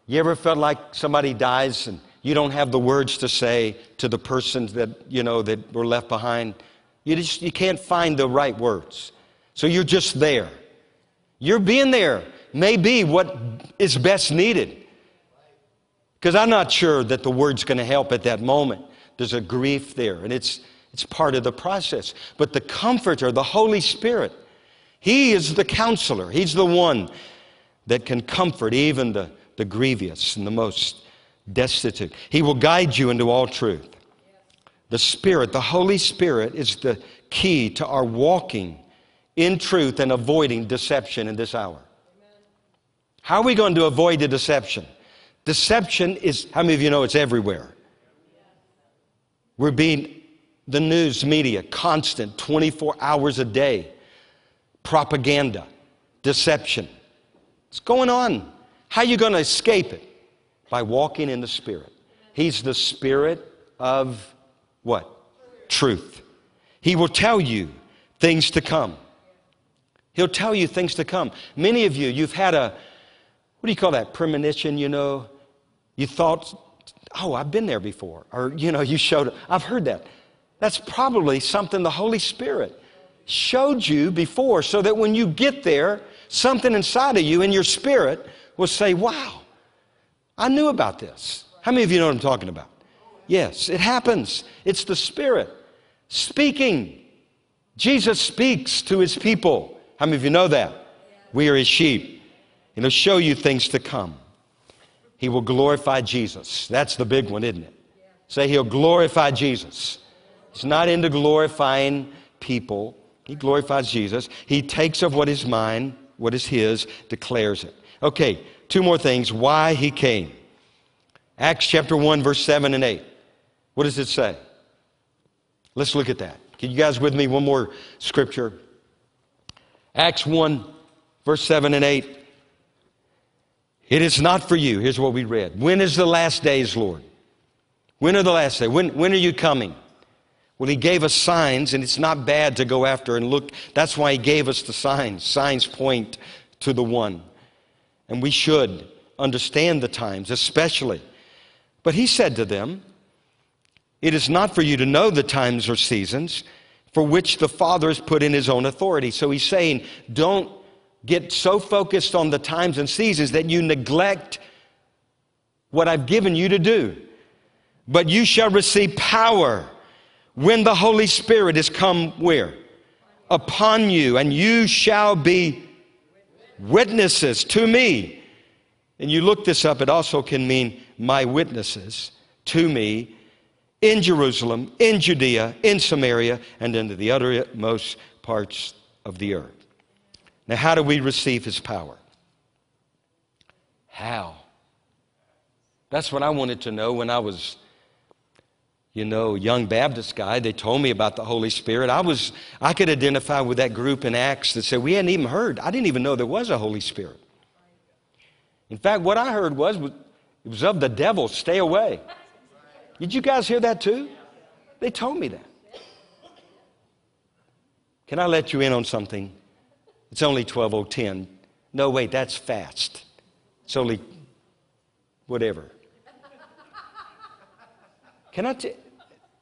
You ever felt like somebody dies and you don't have the words to say to the persons that, you know, that were left behind? You just you can't find the right words. So you're just there. You're being there may be what is best needed. Because I'm not sure that the word's going to help at that moment. There's a grief there, and it's, it's part of the process. But the Comforter, the Holy Spirit, He is the counselor. He's the one that can comfort even the, the grievous and the most destitute. He will guide you into all truth. The Spirit, the Holy Spirit, is the key to our walking in truth and avoiding deception in this hour. How are we going to avoid the deception? Deception is, how many of you know it's everywhere? We're being, the news media, constant, 24 hours a day. Propaganda, deception. It's going on. How are you going to escape it? By walking in the Spirit. He's the Spirit of what? Truth. He will tell you things to come. He'll tell you things to come. Many of you, you've had a, what do you call that? Premonition, you know? You thought, oh, I've been there before. Or, you know, you showed, I've heard that. That's probably something the Holy Spirit showed you before so that when you get there, something inside of you in your spirit will say, wow, I knew about this. How many of you know what I'm talking about? Yes, it happens. It's the Spirit speaking. Jesus speaks to his people. How many of you know that? We are his sheep. And he'll show you things to come. He will glorify Jesus. That's the big one, isn't it? Say he'll glorify Jesus. He's not into glorifying people. He glorifies Jesus. He takes of what is mine, what is his, declares it. Okay, two more things. Why he came. Acts chapter 1, verse 7 and 8. What does it say? Let's look at that. Can you guys with me? One more scripture. Acts 1, verse 7 and 8. It is not for you. Here's what we read. When is the last days, Lord? When are the last days? When, when are you coming? Well, He gave us signs, and it's not bad to go after and look. That's why He gave us the signs. Signs point to the one. And we should understand the times, especially. But He said to them, It is not for you to know the times or seasons for which the Father has put in His own authority. So He's saying, Don't get so focused on the times and seasons that you neglect what I've given you to do. But you shall receive power when the Holy Spirit is come where? Upon you, and you shall be witnesses to me. And you look this up, it also can mean my witnesses to me in Jerusalem, in Judea, in Samaria, and into the uttermost parts of the earth. Now, how do we receive his power? How? That's what I wanted to know when I was, you know, young Baptist guy. They told me about the Holy Spirit. I was, I could identify with that group in Acts that said we hadn't even heard. I didn't even know there was a Holy Spirit. In fact, what I heard was it was of the devil. Stay away. Did you guys hear that too? They told me that. Can I let you in on something? It's only 12:10. No, wait, that's fast. It's only whatever. Can I t-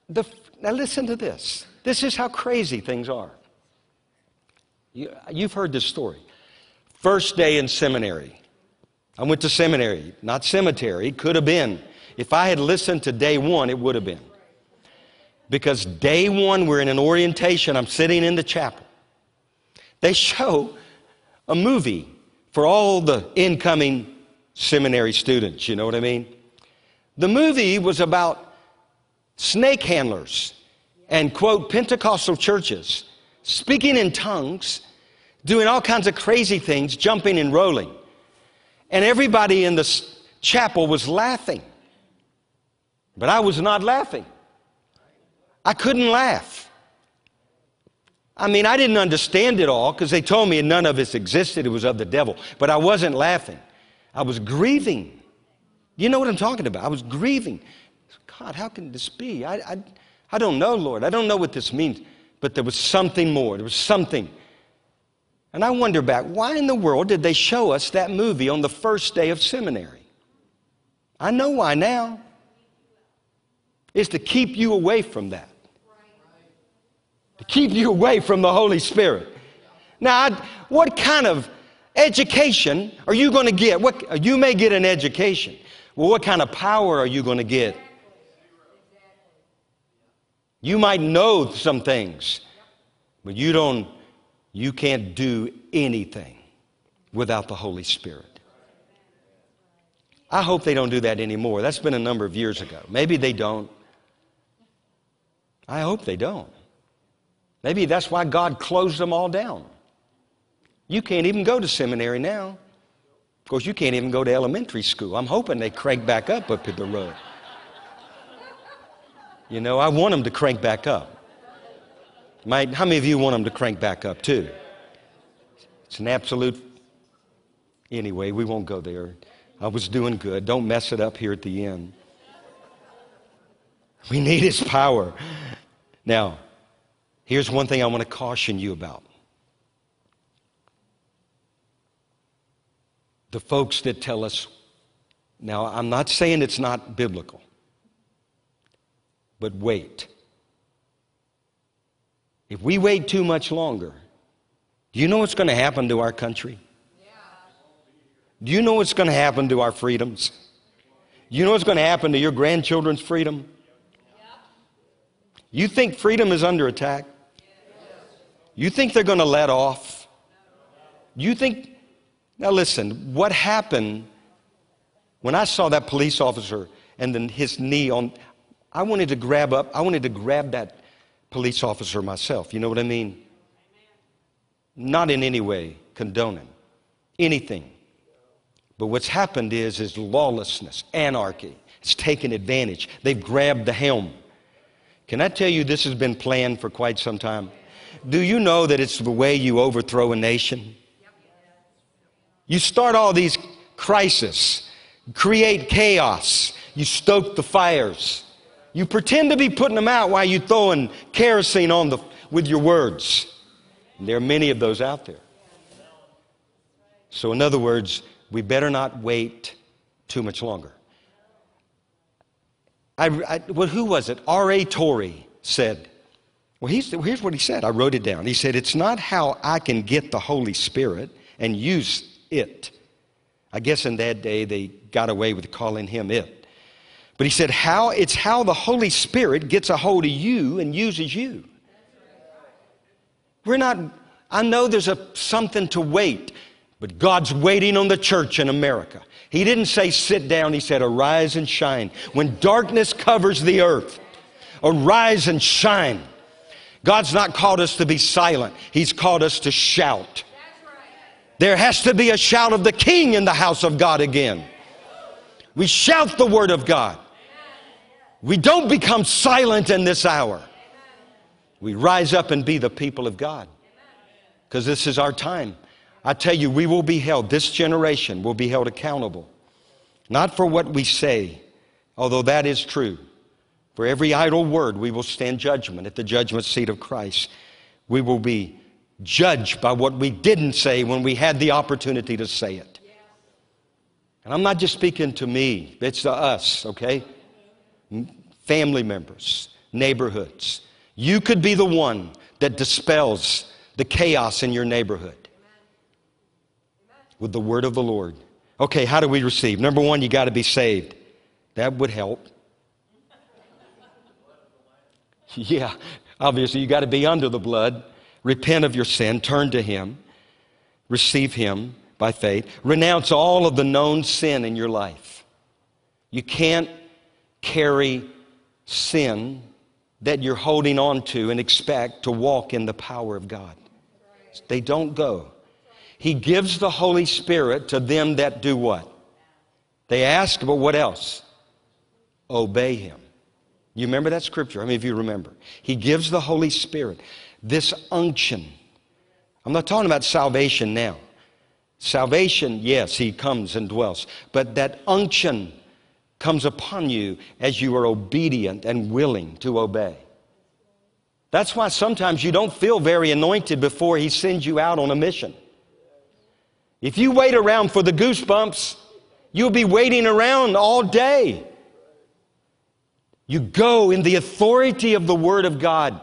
the now listen to this. This is how crazy things are. You, you've heard this story. First day in seminary. I went to seminary, not cemetery. Could have been. If I had listened to day one, it would have been. Because day one, we're in an orientation. I'm sitting in the chapel. They show a movie for all the incoming seminary students, you know what I mean? The movie was about snake handlers and, quote, Pentecostal churches speaking in tongues, doing all kinds of crazy things, jumping and rolling. And everybody in the chapel was laughing. But I was not laughing. I couldn't laugh. I mean, I didn't understand it all because they told me none of this existed. It was of the devil. But I wasn't laughing. I was grieving. You know what I'm talking about? I was grieving. God, how can this be? I, I, I don't know, Lord. I don't know what this means. But there was something more. There was something. And I wonder back, why in the world did they show us that movie on the first day of seminary? I know why now. It's to keep you away from that to keep you away from the Holy Spirit. Now, what kind of education are you going to get? What, you may get an education. Well, what kind of power are you going to get? You might know some things, but you don't, you can't do anything without the Holy Spirit. I hope they don't do that anymore. That's been a number of years ago. Maybe they don't. I hope they don't. Maybe that's why God closed them all down. You can't even go to seminary now. Of course, you can't even go to elementary school. I'm hoping they crank back up up to the road. You know, I want them to crank back up. Might, how many of you want them to crank back up too? It's an absolute. Anyway, we won't go there. I was doing good. Don't mess it up here at the end. We need His power. Now, Here's one thing I want to caution you about. The folks that tell us, now I'm not saying it's not biblical, but wait. If we wait too much longer, do you know what's going to happen to our country? Do you know what's going to happen to our freedoms? Do you know what's going to happen to your grandchildren's freedom? You think freedom is under attack? You think they're going to let off? You think, now listen, what happened when I saw that police officer and then his knee on, I wanted to grab up, I wanted to grab that police officer myself. You know what I mean? Not in any way condoning anything. But what's happened is, is lawlessness, anarchy. It's taken advantage. They've grabbed the helm. Can I tell you this has been planned for quite some time? Do you know that it's the way you overthrow a nation? You start all these crises, create chaos, you stoke the fires. You pretend to be putting them out while you're throwing kerosene on the, with your words. And there are many of those out there. So, in other words, we better not wait too much longer. I, I, well, who was it? R.A. Torrey said, well, here's what he said. I wrote it down. He said, It's not how I can get the Holy Spirit and use it. I guess in that day they got away with calling him it. But he said, how, It's how the Holy Spirit gets a hold of you and uses you. We're not, I know there's a, something to wait, but God's waiting on the church in America. He didn't say sit down, He said arise and shine. When darkness covers the earth, arise and shine. God's not called us to be silent, He's called us to shout. There has to be a shout of the king in the house of God again. We shout the word of God. We don't become silent in this hour. We rise up and be the people of God because this is our time. I tell you, we will be held, this generation will be held accountable, not for what we say, although that is true. For every idle word, we will stand judgment at the judgment seat of Christ. We will be judged by what we didn't say when we had the opportunity to say it. And I'm not just speaking to me, it's to us, okay? Family members, neighborhoods. You could be the one that dispels the chaos in your neighborhood with the word of the Lord. Okay, how do we receive? Number one, you got to be saved. That would help. Yeah, obviously, you got to be under the blood. Repent of your sin, turn to Him, receive Him, by faith. Renounce all of the known sin in your life. You can't carry sin that you're holding on to and expect to walk in the power of God. They don't go. He gives the Holy Spirit to them that do what? They ask, but what else? Obey Him. You remember that scripture? How many of you remember? He gives the Holy Spirit this unction. I'm not talking about salvation now. Salvation, yes, He comes and dwells. But that unction comes upon you as you are obedient and willing to obey. That's why sometimes you don't feel very anointed before He sends you out on a mission. If you wait around for the goosebumps, you'll be waiting around all day. You go in the authority of the Word of God.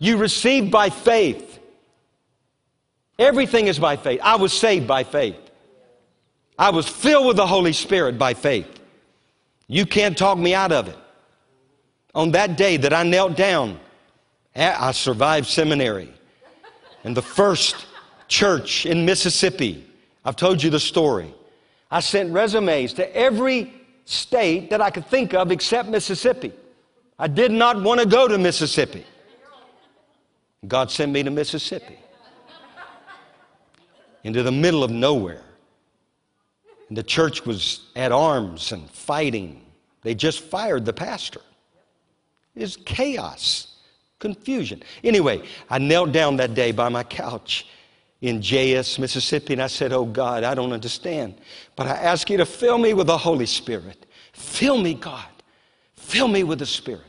You receive by faith. Everything is by faith. I was saved by faith. I was filled with the Holy Spirit by faith. You can't talk me out of it. On that day that I knelt down, eh, I survived seminary. And the first church in Mississippi, I've told you the story. I sent resumes to every state that I could think of except Mississippi. I did not want to go to Mississippi. God sent me to Mississippi, into the middle of nowhere. And the church was at arms and fighting. They just fired the pastor. It was chaos, confusion. Anyway, I knelt down that day by my couch in JS, Mississippi, and I said, Oh God, I don't understand. But I ask you to fill me with the Holy Spirit. Fill me, God. Fill me with the Spirit.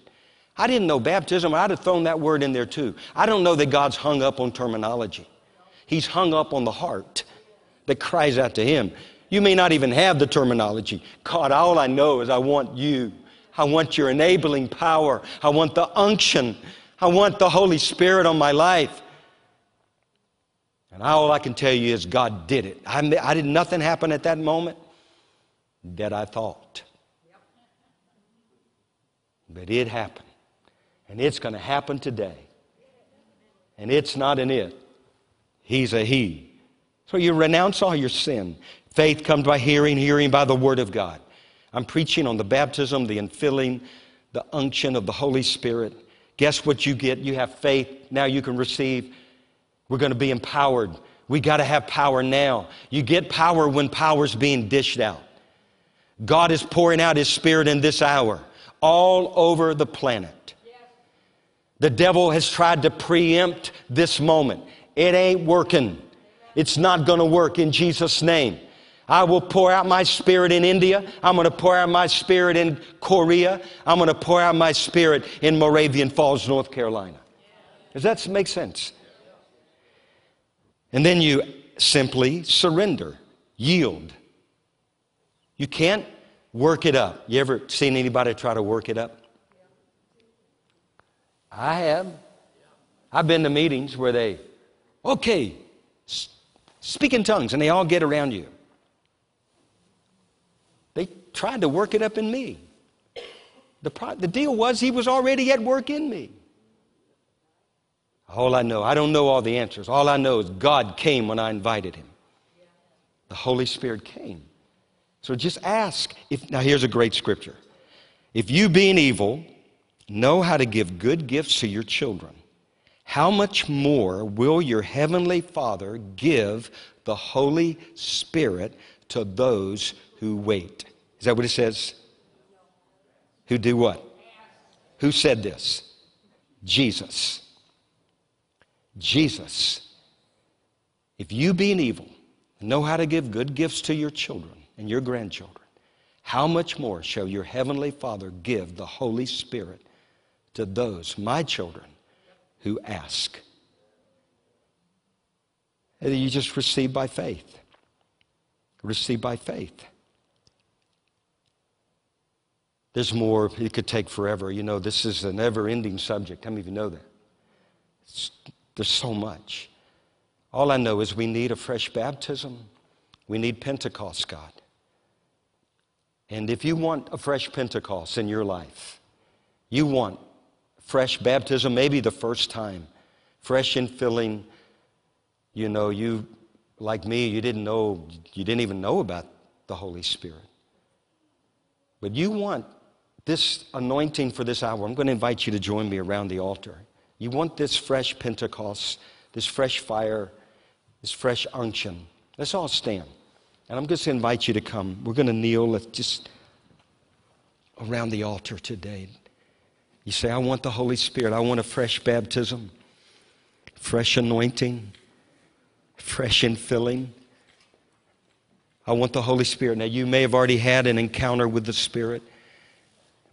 I didn't know baptism. I'd have thrown that word in there too. I don't know that God's hung up on terminology. He's hung up on the heart that cries out to Him. You may not even have the terminology. God, all I know is I want you. I want your enabling power. I want the unction. I want the Holy Spirit on my life. And all I can tell you is God did it. I, I did nothing happen at that moment that I thought. But it happened. And it's going to happen today. And it's not an it, He's a He. So you renounce all your sin. Faith comes by hearing, hearing by the Word of God. I'm preaching on the baptism, the infilling, the unction of the Holy Spirit. Guess what you get? You have faith. Now you can receive we're going to be empowered. We got to have power now. You get power when power's being dished out. God is pouring out His Spirit in this hour all over the planet. The devil has tried to preempt this moment. It ain't working. It's not going to work in Jesus' name. I will pour out my spirit in India. I'm going to pour out my spirit in Korea. I'm going to pour out my spirit in Moravian Falls, North Carolina. Does that make sense? And then you simply surrender, yield. You can't work it up. You ever seen anybody try to work it up? I have. I've been to meetings where they, okay, speak in tongues, and they all get around you. They tried to work it up in me. The, pro- the deal was he was already at work in me. All I know, I don't know all the answers. All I know is God came when I invited him. The Holy Spirit came. So just ask. If, now, here's a great scripture. If you, being evil, know how to give good gifts to your children, how much more will your heavenly Father give the Holy Spirit to those who wait? Is that what it says? Who do what? Who said this? Jesus. Jesus. If you, being evil, know how to give good gifts to your children and your grandchildren, how much more shall your heavenly Father give the Holy Spirit to those, my children, who ask? And you just receive by faith. Receive by faith. There's more, it could take forever. You know, this is a never ending subject. How many of you know that? There's so much. All I know is we need a fresh baptism. We need Pentecost, God. And if you want a fresh Pentecost in your life, you want fresh baptism, maybe the first time, fresh infilling, you know, you like me, you didn't know, you didn't even know about the Holy Spirit. But you want this anointing for this hour. I'm going to invite you to join me around the altar. You want this fresh Pentecost, this fresh fire, this fresh unction. Let's all stand. And I'm just going to invite you to come. We're going to kneel just around the altar today. You say, I want the Holy Spirit. I want a fresh baptism, fresh anointing, fresh infilling. I want the Holy Spirit. Now, you may have already had an encounter with the Spirit,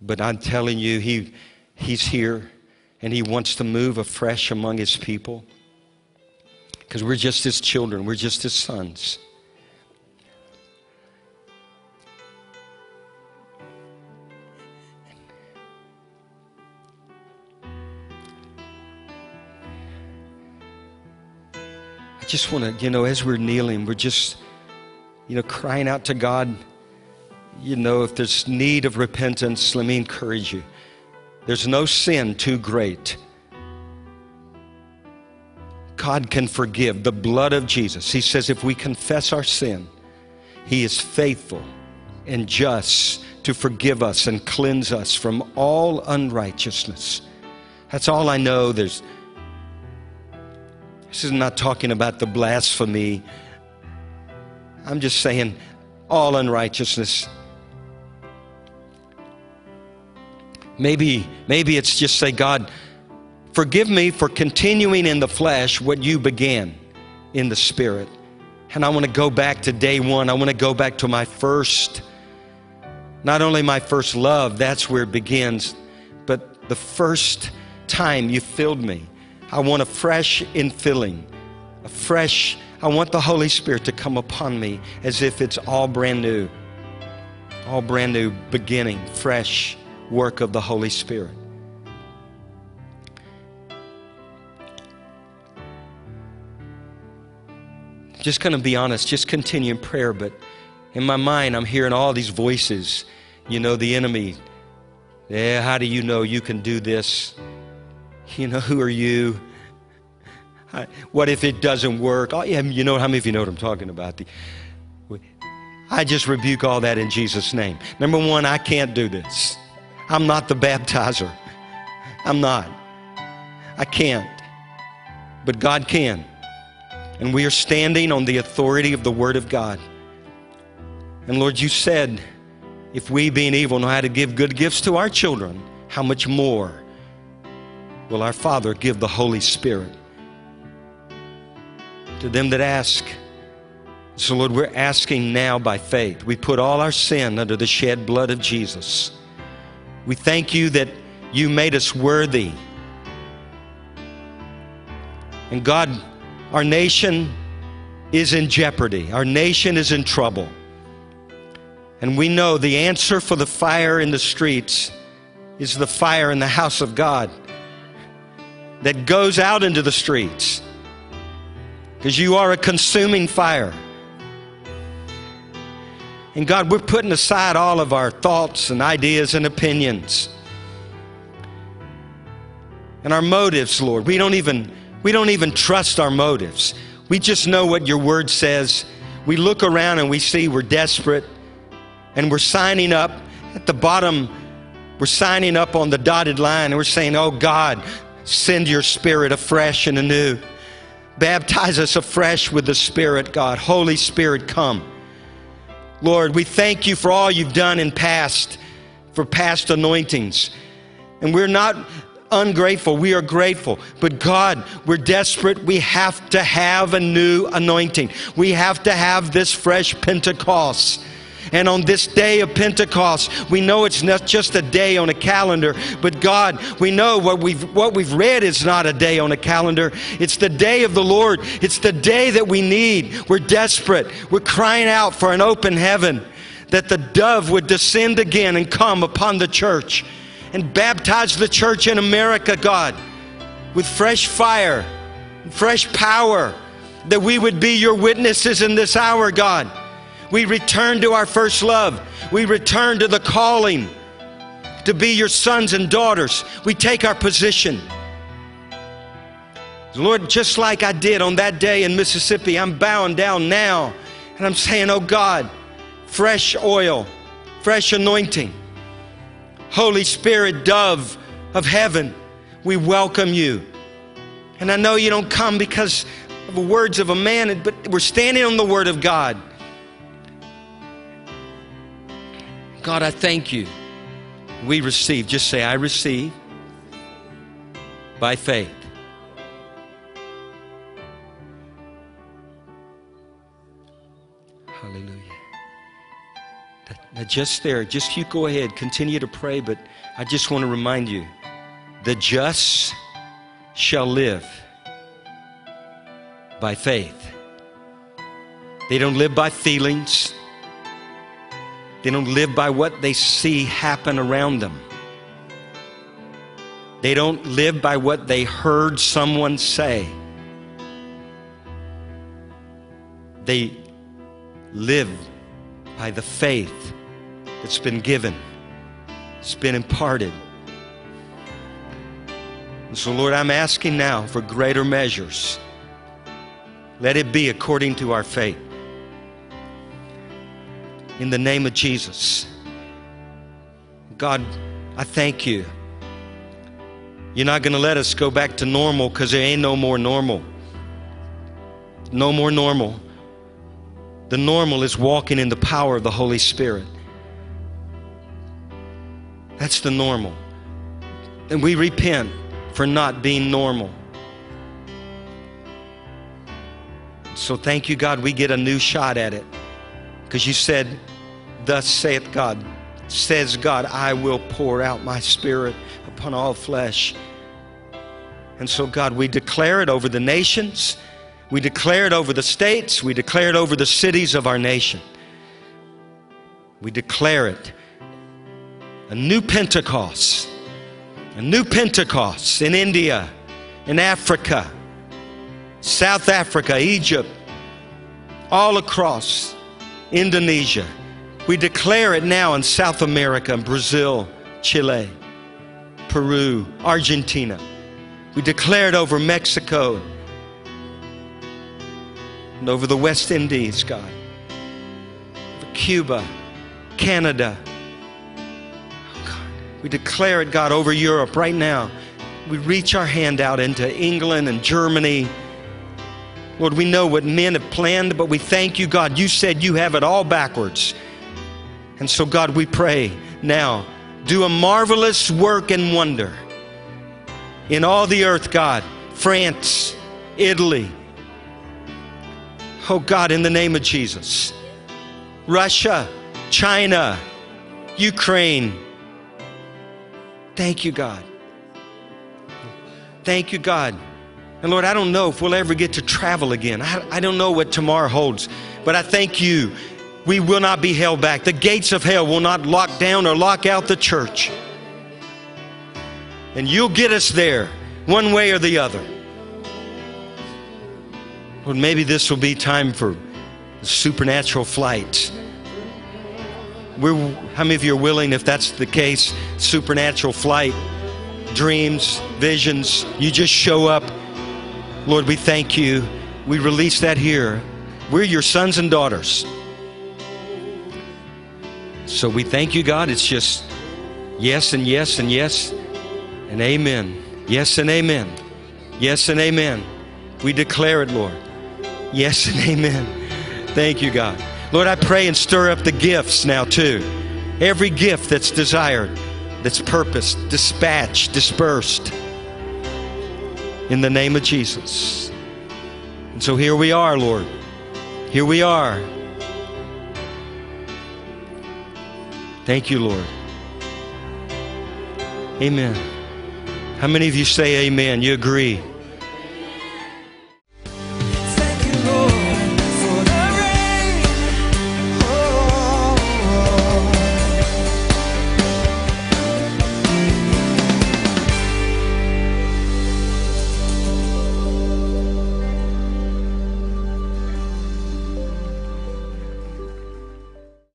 but I'm telling you, he, He's here and He wants to move afresh among His people. Because we're just His children, we're just His sons. I just want to, you know, as we're kneeling, we're just, you know, crying out to God. You know, if there's need of repentance, let me encourage you. There's no sin too great. God can forgive. The blood of Jesus. He says if we confess our sin, He is faithful and just to forgive us and cleanse us from all unrighteousness. That's all I know. There's this is not talking about the blasphemy. I'm just saying all unrighteousness. Maybe, maybe it's just say, God, forgive me for continuing in the flesh what you began in the spirit. And I want to go back to day one. I want to go back to my first, not only my first love, that's where it begins, but the first time you filled me. I want a fresh infilling, a fresh, I want the Holy Spirit to come upon me as if it's all brand new, all brand new beginning, fresh work of the Holy Spirit. Just going to be honest, just continue in prayer, but in my mind, I'm hearing all these voices. You know, the enemy. Yeah, how do you know you can do this? You know, who are you? I- What if it doesn't work? Oh, yeah, you know, how many of you know what I'm talking about? The, I just rebuke all that in Jesus' name. Number one, I can't do this. I'm not the baptizer. I'm not. I can't. But God can. And we are standing on the authority of the Word of God. And Lord, you said, if we, being evil, know how to give good gifts to our children, how much more will our Father give the Holy Spirit to them that ask? So, Lord, we're asking now by faith. We put all our sin under the shed blood of Jesus. We thank you that you made us worthy. And God, our nation is in jeopardy, our nation is in trouble. And we know the answer for the fire in the streets is the fire in the house of God that goes out into the streets. Because you are a consuming fire. And God, we're putting aside all of our thoughts and ideas and opinions. And our motives, Lord. We don't even we don't even trust our motives. We just know what your word says. We look around and we see we're desperate and we're signing up at the bottom we're signing up on the dotted line and we're saying, "Oh God, send your spirit afresh and anew. Baptize us afresh with the Spirit, God. Holy Spirit, come." Lord, we thank you for all you've done in past, for past anointings. And we're not ungrateful, we are grateful. But God, we're desperate. We have to have a new anointing. We have to have this fresh Pentecost. And on this day of Pentecost, we know it's not just a day on a calendar, but God, we know what we've, what we've read is not a day on a calendar. It's the day of the Lord. It's the day that we need. We're desperate. We're crying out for an open heaven, that the dove would descend again and come upon the church and baptize the church in America, God, with fresh fire, fresh power, that we would be your witnesses in this hour, God. We return to our first love. We return to the calling to be your sons and daughters. We take our position. Lord, just like I did on that day in Mississippi, I'm bowing down now and I'm saying, Oh God, fresh oil, fresh anointing. Holy Spirit, dove of heaven, we welcome you. And I know you don't come because of the words of a man, but we're standing on the word of God. God, I thank you. We receive. Just say, I receive by faith. Hallelujah. Now, just there, just you go ahead, continue to pray, but I just want to remind you the just shall live by faith. They don't live by feelings. They don't live by what they see happen around them. They don't live by what they heard someone say. They live by the faith that's been given, it's been imparted. And so, Lord, I'm asking now for greater measures. Let it be according to our faith. In the name of Jesus. God, I thank you. You're not going to let us go back to normal because there ain't no more normal. No more normal. The normal is walking in the power of the Holy Spirit. That's the normal. And we repent for not being normal. So thank you, God, we get a new shot at it. Because you said, Thus saith God, says God, I will pour out my spirit upon all flesh. And so, God, we declare it over the nations, we declare it over the states, we declare it over the cities of our nation. We declare it a new Pentecost, a new Pentecost in India, in Africa, South Africa, Egypt, all across Indonesia. We declare it now in South America, Brazil, Chile, Peru, Argentina. We declare it over Mexico and over the West Indies, God, over Cuba, Canada. Oh, we declare it, God, over Europe right now. We reach our hand out into England and Germany. Lord, we know what men have planned, but we thank you, God. You said you have it all backwards. And so, God, we pray now, do a marvelous work and wonder in all the earth, God. France, Italy. Oh, God, in the name of Jesus. Russia, China, Ukraine. Thank you, God. Thank you, God. And Lord, I don't know if we'll ever get to travel again. I, I don't know what tomorrow holds, but I thank you. We will not be held back. The gates of hell will not lock down or lock out the church. And you'll get us there one way or the other. Lord, maybe this will be time for supernatural flight. We're, how many of you are willing, if that's the case, supernatural flight, dreams, visions? You just show up. Lord, we thank you. We release that here. We're your sons and daughters. So we thank you, God. It's just yes and yes and yes and amen. Yes and amen. Yes and amen. We declare it, Lord. Yes and amen. Thank you, God. Lord, I pray and stir up the gifts now, too. Every gift that's desired, that's purposed, dispatched, dispersed. In the name of Jesus. And so here we are, Lord. Here we are. Thank you, Lord. Amen. How many of you say amen? You agree?